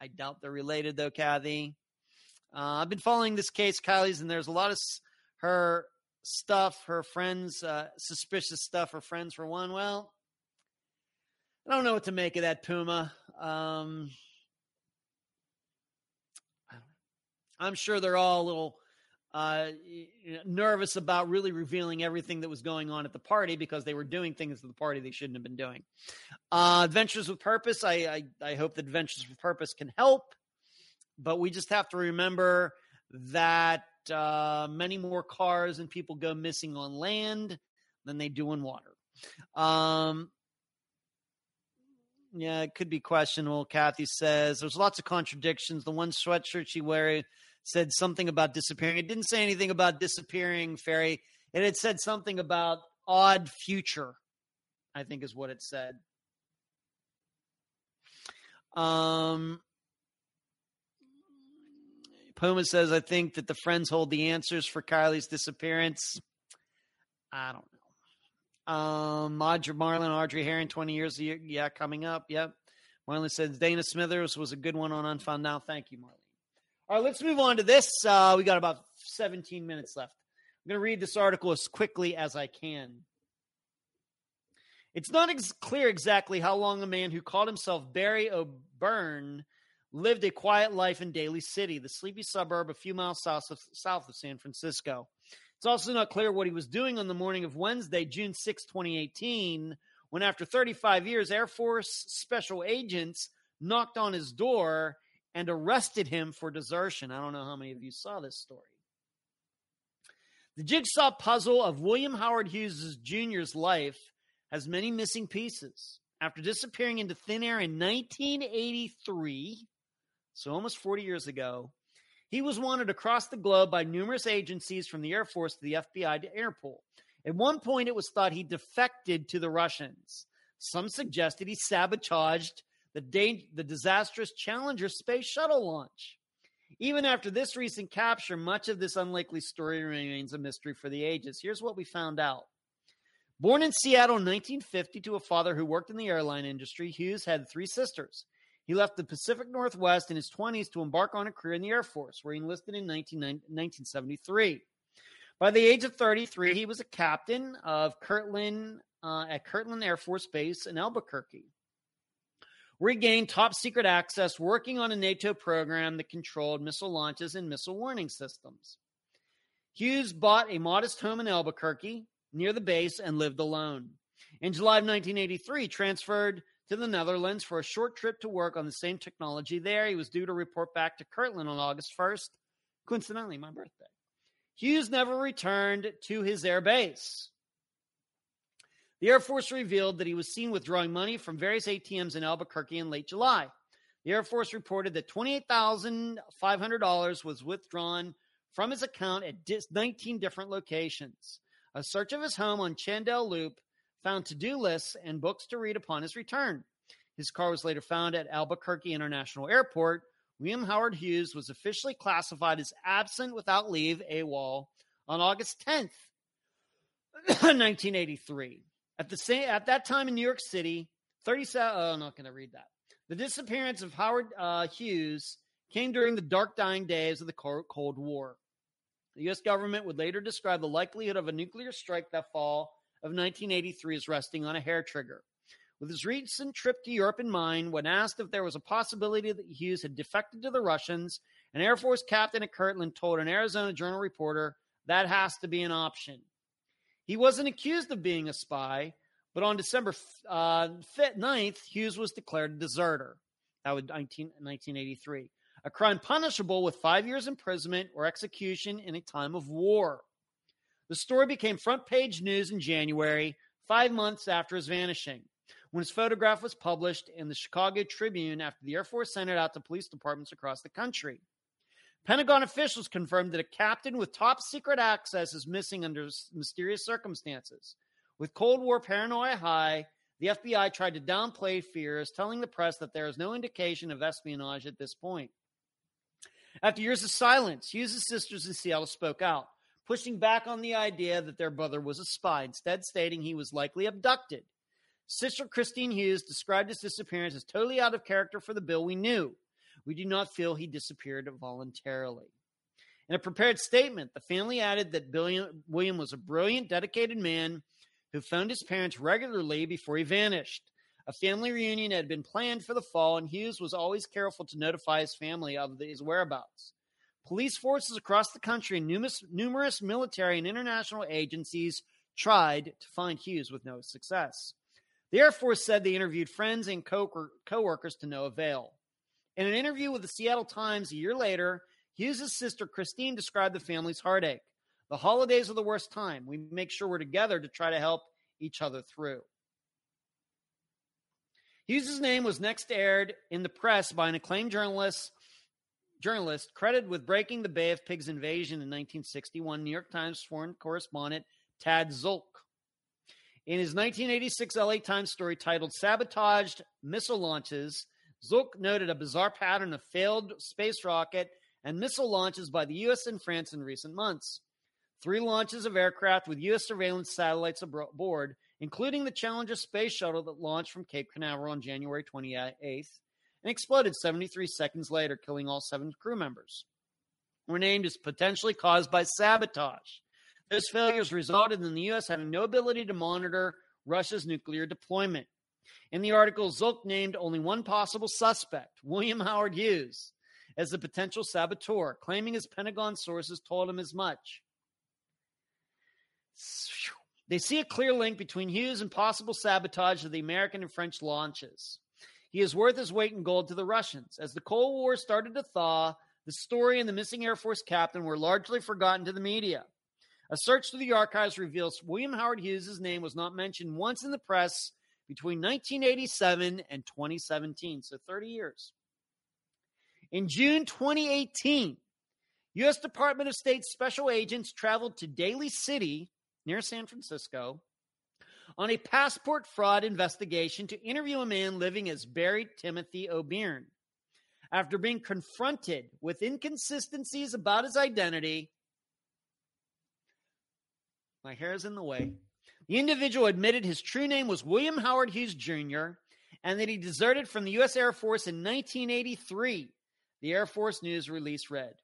I doubt they're related though, Kathy. Uh, I've been following this case, Kiely's, and there's a lot of s- her stuff, her friends, uh, suspicious stuff, her friends for one. Well, I don't know what to make of that, Puma. Um, I'm sure they're all a little uh, nervous about really revealing everything that was going on at the party because they were doing things at the party they shouldn't have been doing. Uh, Adventures with Purpose, I, I, I hope that Adventures with Purpose can help, but we just have to remember that uh, many more cars and people go missing on land than they do in water. Um, yeah, it could be questionable. Kathy says there's lots of contradictions. The one sweatshirt she wears said something about disappearing. It didn't say anything about disappearing, Fairy. It had said something about odd future, I think is what it said. Um, Puma says, I think that the friends hold the answers for Kiely's disappearance. I don't know. Um, Marlon, Audrey Herron, 20 years, yeah, coming up. Yep. Marlon says Dana Smithers was a good one on Unfound Now. Thank you, Marlon. All right, let's move on to this. Uh, we got about 17 minutes left. I'm going to read this article as quickly as I can. It's not ex- clear exactly how long a man who called himself Barry O'Beirne lived a quiet life in Daly City, the sleepy suburb a few miles south of, south of San Francisco. It's also not clear what he was doing on the morning of Wednesday, June 6, 2018, when after 35 years, Air Force special agents knocked on his door and arrested him for desertion. I don't know how many of you saw this story. The jigsaw puzzle of William Howard Hughes Jr.'s life has many missing pieces. After disappearing into thin air in 1983, so almost 40 years ago, he was wanted across the globe by numerous agencies from the Air Force to the FBI to Interpol. At one point, it was thought he defected to the Russians. Some suggested he sabotaged the, da- the disastrous Challenger space shuttle launch. Even after this recent capture, much of this unlikely story remains a mystery for the ages. Here's what we found out. Born in Seattle in 1950 to a father who worked in the airline industry, Hughes had three sisters. He left the Pacific Northwest in his 20s to embark on a career in the Air Force, where he enlisted in 19, 1973. By the age of 33, he was a captain of Kirtland uh, at Kirtland Air Force Base in Albuquerque, where he gained top secret access working on a NATO program that controlled missile launches and missile warning systems. Hughes bought a modest home in Albuquerque near the base and lived alone. In July of 1983, transferred to the Netherlands for a short trip to work on the same technology there. He was due to report back to Kirtland on August 1st, coincidentally, my birthday. Hughes never returned to his air base. The Air Force revealed that he was seen withdrawing money from various ATMs in Albuquerque in late July. The Air Force reported that $28,500 was withdrawn from his account at 19 different locations. A search of his home on Chandel Loop found to do lists and books to read upon his return. His car was later found at Albuquerque International Airport. William Howard Hughes was officially classified as absent without leave, AWOL, on August 10th, 1983. [COUGHS] At the same at that time in New York City, 37 oh, I'm not going to read that. The disappearance of Howard uh, Hughes came during the dark dying days of the Cold War. The U.S. government would later describe the likelihood of a nuclear strike that fall of 1983 is resting on a hair trigger. With his recent trip to Europe in mind, when asked if there was a possibility that Hughes had defected to the Russians, an Air Force captain at Kirtland told an Arizona Journal reporter that has to be an option. He wasn't accused of being a spy, but on December uh, 9th, Hughes was declared a deserter. That was 19, 1983. A crime punishable with five years imprisonment or execution in a time of war. The story became front page news in January, five months after his vanishing, when his photograph was published in the Chicago Tribune after the Air Force sent it out to police departments across the country. Pentagon officials confirmed that a captain with top secret access is missing under mysterious circumstances. With Cold War paranoia high, the FBI tried to downplay fears, telling the press that there is no indication of espionage at this point. After years of silence, Hughes' sisters in Seattle spoke out pushing back on the idea that their brother was a spy, instead, stating he was likely abducted. Sister Christine Hughes described his disappearance as totally out of character for the Bill we knew. We do not feel he disappeared voluntarily. In a prepared statement, the family added that William was a brilliant, dedicated man who phoned his parents regularly before he vanished. A family reunion had been planned for the fall, and Hughes was always careful to notify his family of his whereabouts. Police forces across the country and numerous, numerous military and international agencies tried to find Hughes with no success. The Air Force said they interviewed friends and co workers to no avail. In an interview with the Seattle Times a year later, Hughes' sister Christine described the family's heartache. The holidays are the worst time. We make sure we're together to try to help each other through. Hughes' name was next aired in the press by an acclaimed journalist journalist credited with breaking the Bay of Pigs invasion in 1961, New York Times foreign correspondent Tad Szulc. In his 1986 LA Times story titled Sabotaged Missile Launches, Szulc noted a bizarre pattern of failed space rocket and missile launches by the U.S. and France in recent months. Three launches of aircraft with U.S. surveillance satellites aboard, including the Challenger space shuttle that launched from Cape Canaveral on January 28th, and exploded 73 seconds later, killing all seven crew members. Were named as potentially caused by sabotage. Those failures resulted in the U.S. having no ability to monitor Russia's nuclear deployment. In the article, Szulc named only one possible suspect, William Howard Hughes, as the potential saboteur, claiming his Pentagon sources told him as much. They see a clear link between Hughes and possible sabotage of the American and French launches. He is worth his weight in gold to the Russians. As the Cold War started to thaw, the story and the missing Air Force captain were largely forgotten to the media. A search through the archives reveals William Howard Hughes' name was not mentioned once in the press between 1987 and 2017, so 30 years. In June 2018, U.S. Department of State special agents traveled to Daly City near San Francisco on a passport fraud investigation to interview a man living as Barry Timothy O'Beirne. After being confronted with inconsistencies about his identity, my hair is in the way. The individual admitted his true name was William Howard Hughes Jr. and that he deserted from the U.S. Air Force in 1983. The Air Force News release read.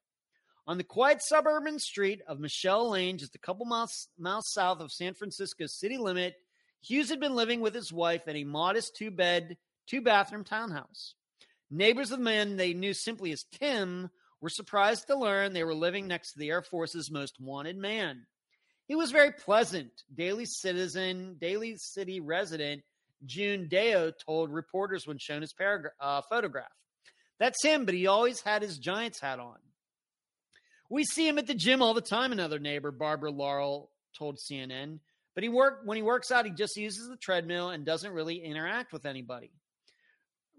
On the quiet suburban street of Michelle Lane, just a couple miles, miles south of San Francisco's city limit, Hughes had been living with his wife in a modest two bed, two bathroom townhouse. Neighbors of the man they knew simply as Tim were surprised to learn they were living next to the Air Force's most wanted man. He was very pleasant, daily citizen, Daly City resident. June Deo told reporters when shown his uh, photograph. That's him, but he always had his Giants hat on. We see him at the gym all the time, another neighbor, Barbara Laurel, told CNN. But he work when he works out, he just uses the treadmill and doesn't really interact with anybody.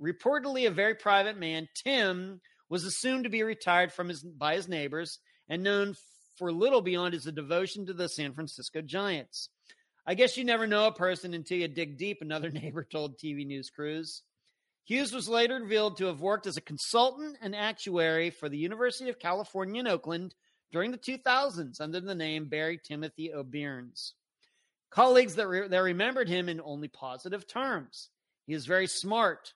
Reportedly a very private man, Tim was assumed to be retired from his by his neighbors and known for little beyond his devotion to the San Francisco Giants. I guess you never know a person until you dig deep, another [LAUGHS] neighbor told TV News Crews. Hughes was later revealed to have worked as a consultant and actuary for the University of California in Oakland during the 2000s under the name Barry Timothy O'Beirnes. Colleagues that, re- that remembered him in only positive terms. He is very smart,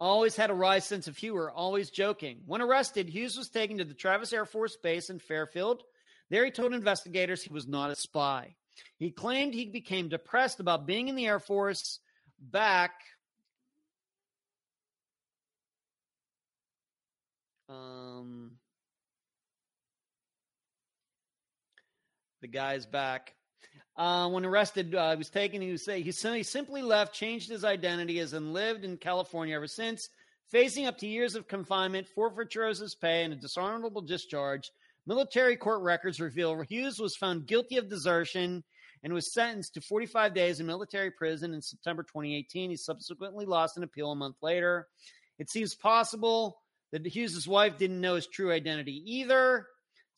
always had a wry sense of humor, always joking. When arrested, Hughes was taken to the Travis Air Force Base in Fairfield. There, he told investigators he was not a spy. He claimed he became depressed about being in the Air Force back um the guy's back uh, when arrested, uh, he was taken. He was say he simply left, changed his identity, as and lived in California ever since, facing up to years of confinement, forfeiture of his pay, and a dishonorable discharge. Military court records reveal Hughes was found guilty of desertion and was sentenced to 45 days in military prison in September 2018. He subsequently lost an appeal a month later. It seems possible that Hughes' wife didn't know his true identity either.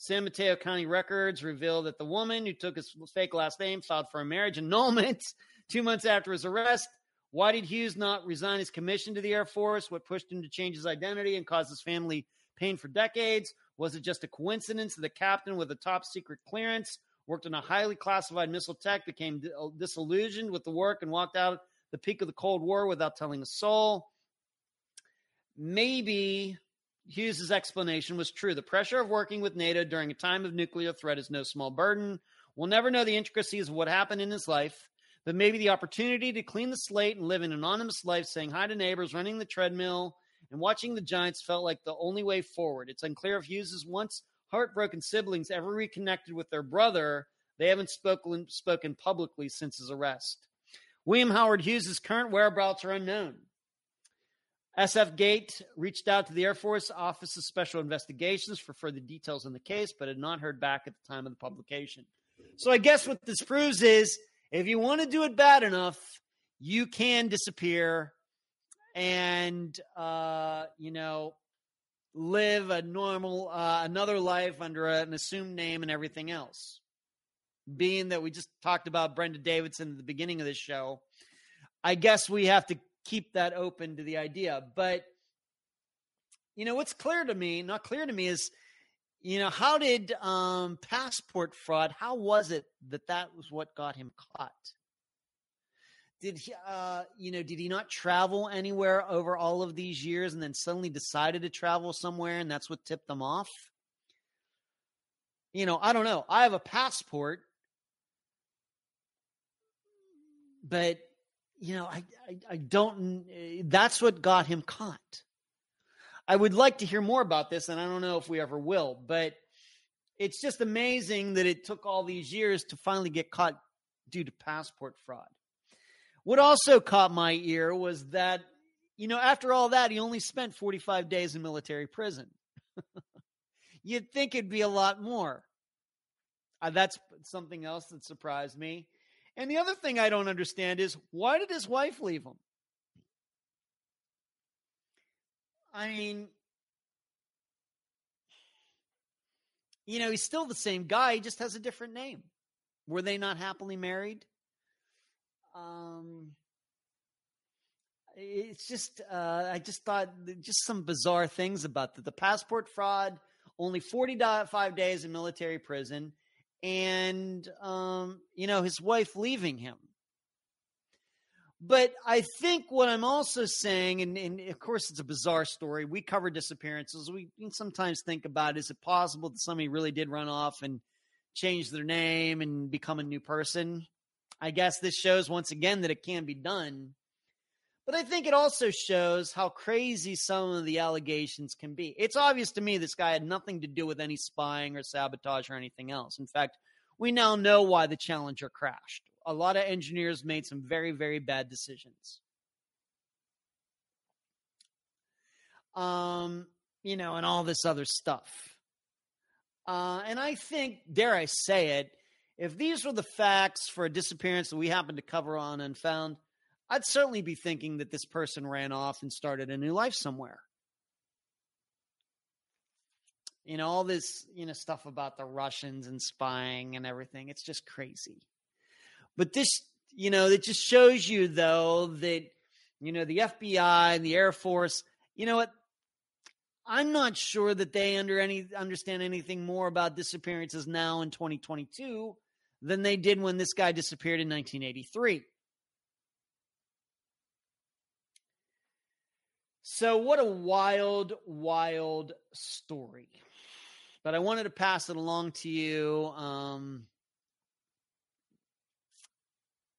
San Mateo County records reveal that the woman who took his fake last name filed for a marriage annulment [LAUGHS] two months after his arrest. Why did Hughes not resign his commission to the Air Force? What pushed him to change his identity and cause his family pain for decades? Was it just a coincidence that the captain with a top secret clearance worked on a highly classified missile tech, became uh, disillusioned with the work, and walked out the peak of the Cold War without telling a soul? Maybe Hughes' explanation was true. The pressure of working with NATO during a time of nuclear threat is no small burden. We'll never know the intricacies of what happened in his life, but maybe the opportunity to clean the slate and live an anonymous life, saying hi to neighbors, running the treadmill, and watching the Giants felt like the only way forward. It's unclear if Hughes' once heartbroken siblings ever reconnected with their brother. They haven't spoken, spoken publicly since his arrest. William Howard Hughes' current whereabouts are unknown. SF Gate reached out to the Air Force Office of Special Investigations for further details on the case, but had not heard back at the time of the publication. So I guess what this proves is if you want to do it bad enough, you can disappear and, uh, you know, live a normal, uh, another life under an assumed name and everything else. Being that we just talked about Brenda Davidson at the beginning of this show, I guess we have to keep that open to the idea. But you know, what's clear to me, not clear to me, is you know how did um, passport fraud? How was it that that was what got him caught? Did he, uh, you know, did he not travel anywhere over all of these years, and then suddenly decided to travel somewhere, and that's what tipped them off? You know, I don't know. I have a passport, but you know, I, I, I don't, that's what got him caught. I would like to hear more about this, and I don't know if we ever will, but it's just amazing that it took all these years to finally get caught due to passport fraud. What also caught my ear was that, you know, after all that, he only spent 45 days in military prison. [LAUGHS] You'd think it'd be a lot more. Uh, that's something else that surprised me. And the other thing I don't understand is why did his wife leave him? I mean, you know, he's still the same guy, he just has a different name. Were they not happily married? Um, it's just, uh, I just thought just some bizarre things about the, the passport fraud, only 45 days in military prison and um, you know his wife leaving him. But I think what I'm also saying, and, and, of course it's a bizarre story. We cover disappearances. We sometimes think about is it possible that somebody really did run off and change their name and become a new person? I guess this shows once again that it can be done. But I think it also shows how crazy some of the allegations can be. It's obvious to me this guy had nothing to do with any spying or sabotage or anything else. In fact, we now know why the Challenger crashed. A lot of engineers made some very, very bad decisions. Um, you know, and all this other stuff. Uh, and I think, dare I say it, if these were the facts for a disappearance that we happen to cover on Unfound, I'd certainly be thinking that this person ran off and started a new life somewhere. You know, all this, you know, stuff about the Russians and spying and everything. It's just crazy. But this, you know, it just shows you though that, you know, the FBI and the Air Force, you know what? I'm not sure that they under any understand anything more about disappearances now in 2022 than they did when this guy disappeared in 1983. So, what a wild, wild story. But I wanted to pass it along to you. Um,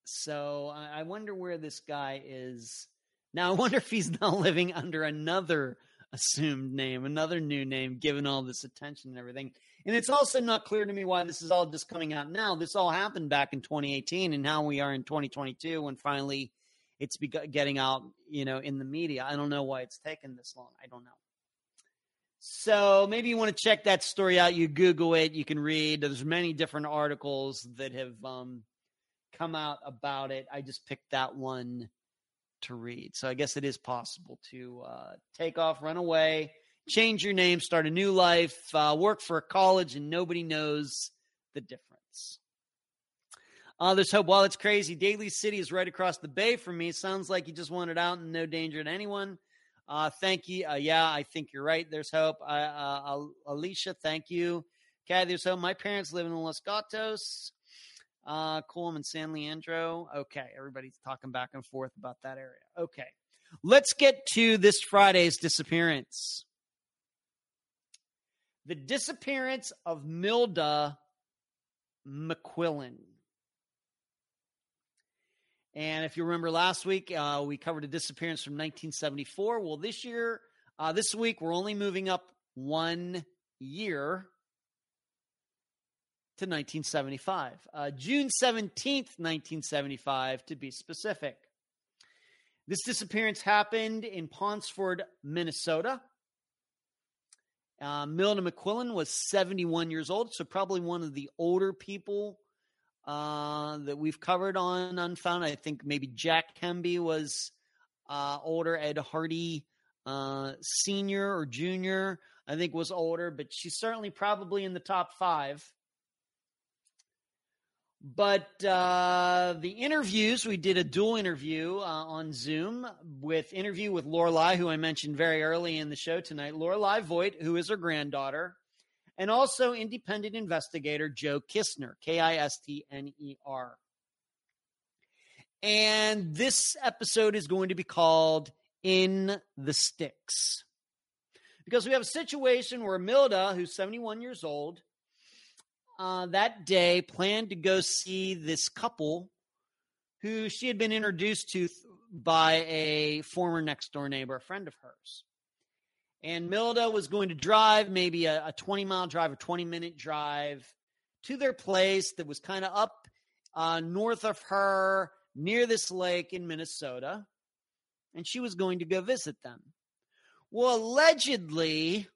so, I wonder where this guy is. Now, I wonder if he's [LAUGHS] now living under another assumed name, another new name, given all this attention and everything. And it's also not clear to me why this is all just coming out now. This all happened back in 2018, and now we are in 2022 when finally it's be- getting out, you know, in the media. I don't know why it's taken this long. I don't know. So maybe you want to check that story out. You Google it. You can read. There's many different articles that have um, come out about it. I just picked that one to read. So I guess it is possible to uh, take off, run away, change your name, start a new life, uh, work for a college, and nobody knows the difference. Uh, there's hope. While it's crazy, Daly City is right across the bay from me. Sounds like you just wanted out and no danger to anyone. Uh, thank you. Uh, yeah, I think you're right. There's hope. Uh, Alicia, thank you. Okay, there's hope. My parents live in Los Gatos, uh, Colma and San Leandro. Okay, everybody's talking back and forth about that area. Okay, let's get to this Friday's disappearance. The disappearance of Milda McQuillan. And if you remember last week, uh, we covered a disappearance from 1974. Well, this year, uh, this week, we're only moving up one year to 1975, uh, June 17th, 1975, to be specific. This disappearance happened in Ponsford, Minnesota. Uh, Milda McQuillan was 71 years old, so probably one of the older people uh, that we've covered on Unfound. I think maybe Jack Kemby was uh, older. Ed Hardy, uh, senior or junior, I think was older, but she's certainly probably in the top five. But uh, the interviews, we did a dual interview uh, on Zoom with interview with Lorelei, who I mentioned very early in the show tonight. Lorelei Voigt, who is her granddaughter, and also independent investigator Joe Kistner, K I S T N E R. And this episode is going to be called In the Sticks. Because we have a situation where Milda, who's 71 years old, uh, that day planned to go see this couple who she had been introduced to th- by a former next door neighbor, a friend of hers. And Milda was going to drive maybe a, a 20 mile drive, a 20 minute drive to their place that was kind of up uh, north of her near this lake in Minnesota. And she was going to go visit them. Well, allegedly,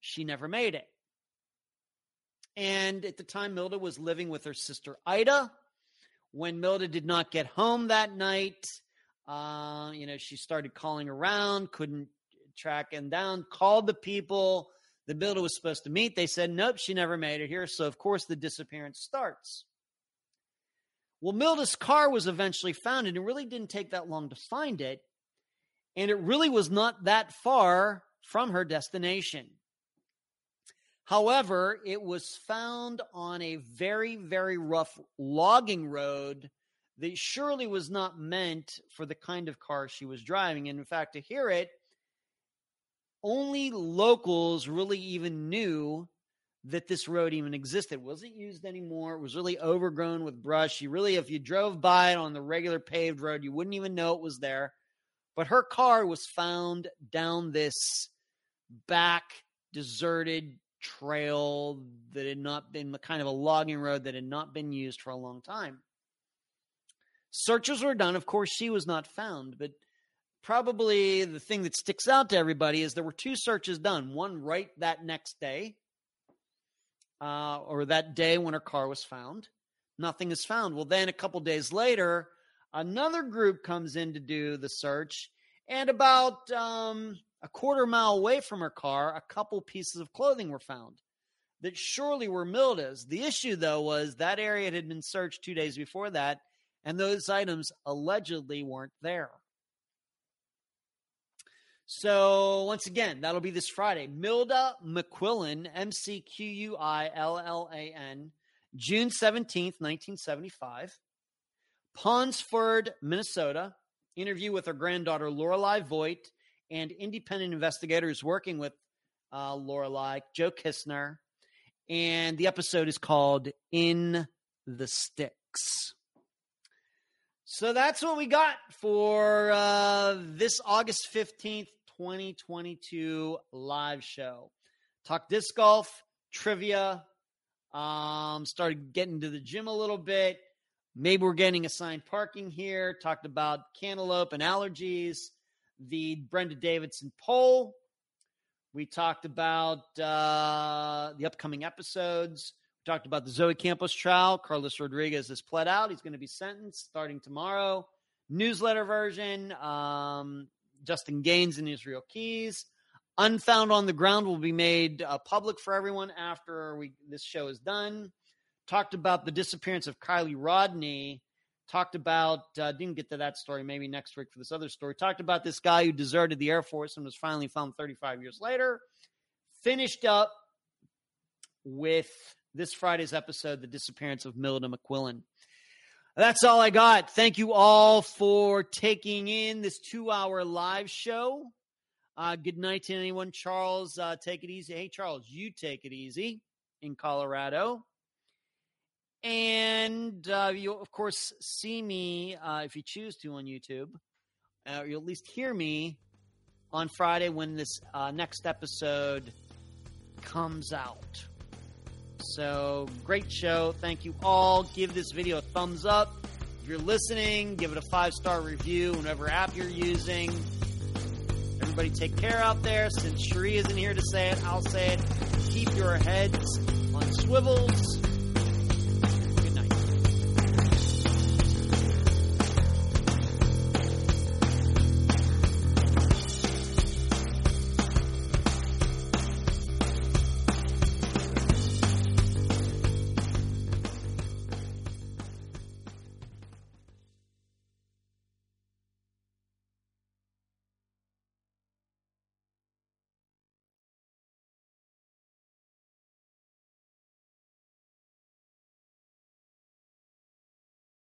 she never made it. And at the time, Milda was living with her sister Ida. When Milda did not get home that night, uh, you know, she started calling around, couldn't track him down, called the people the builder was supposed to meet. They said, nope, she never made it here. So, of course, the disappearance starts. Well, Milda's car was eventually found, and it really didn't take that long to find it. And it really was not that far from her destination. However, it was found on a very, very rough logging road that surely was not meant for the kind of car she was driving. And in fact, to hear it, only locals really even knew that this road even existed. It wasn't used anymore. It was really overgrown with brush. You really, if you drove by it on the regular paved road, you wouldn't even know it was there. But her car was found down this back deserted trail that had not been the kind of a logging road that had not been used for a long time. Searches were done. Of course, she was not found, but probably the thing that sticks out to everybody is there were two searches done one right that next day uh, or that day when her car was found. Nothing is found. Well then a couple days later another group comes in to do the search and about um, a quarter mile away from her car a couple pieces of clothing were found that surely were milda's the issue though was that area had been searched two days before that and those items allegedly weren't there so once again, that'll be this Friday. Milda McQuillan, M C Q U I L L A N, June 17th, 1975. Ponsford, Minnesota. Interview with her granddaughter, Lorelei Voigt, and independent investigators working with uh, Lorelei, Joe Kistner. And the episode is called In the Sticks. So that's what we got for uh, this August 15th, 2022 live show. Talk disc golf, trivia, um, started getting to the gym a little bit. Maybe we're getting assigned parking here. Talked about cantaloupe and allergies, the Brenda Davidson poll. We talked about uh, the upcoming episodes. We talked about the Zoe Campos trial. Carlos Rodriguez has pled out. He's going to be sentenced starting tomorrow. Newsletter version. Um, Justin Gaines and Israel Keyes. Unfound on the Ground will be made uh, public for everyone after we this show is done. Talked about the disappearance of Kiely Rodni. Talked about uh, didn't get to that story. Maybe next week for this other story. Talked about this guy who deserted the Air Force and was finally found 35 years later. Finished up with this Friday's episode, the disappearance of Milda McQuillan. That's all I got. Thank you all for taking in this two hour live show. Uh, good night to anyone. Charles, uh, take it easy. Hey, Charles, you take it easy in Colorado. And uh, you'll, of course, see me uh, if you choose to on YouTube. Uh, you'll at least hear me on Friday when this uh, next episode comes out. So great show. Thank you all. Give this video a thumbs up. If you're listening, give it a five star review, whatever app you're using. Everybody take care out there. Since Cherie isn't here to say it, I'll say it. Keep your heads on swivels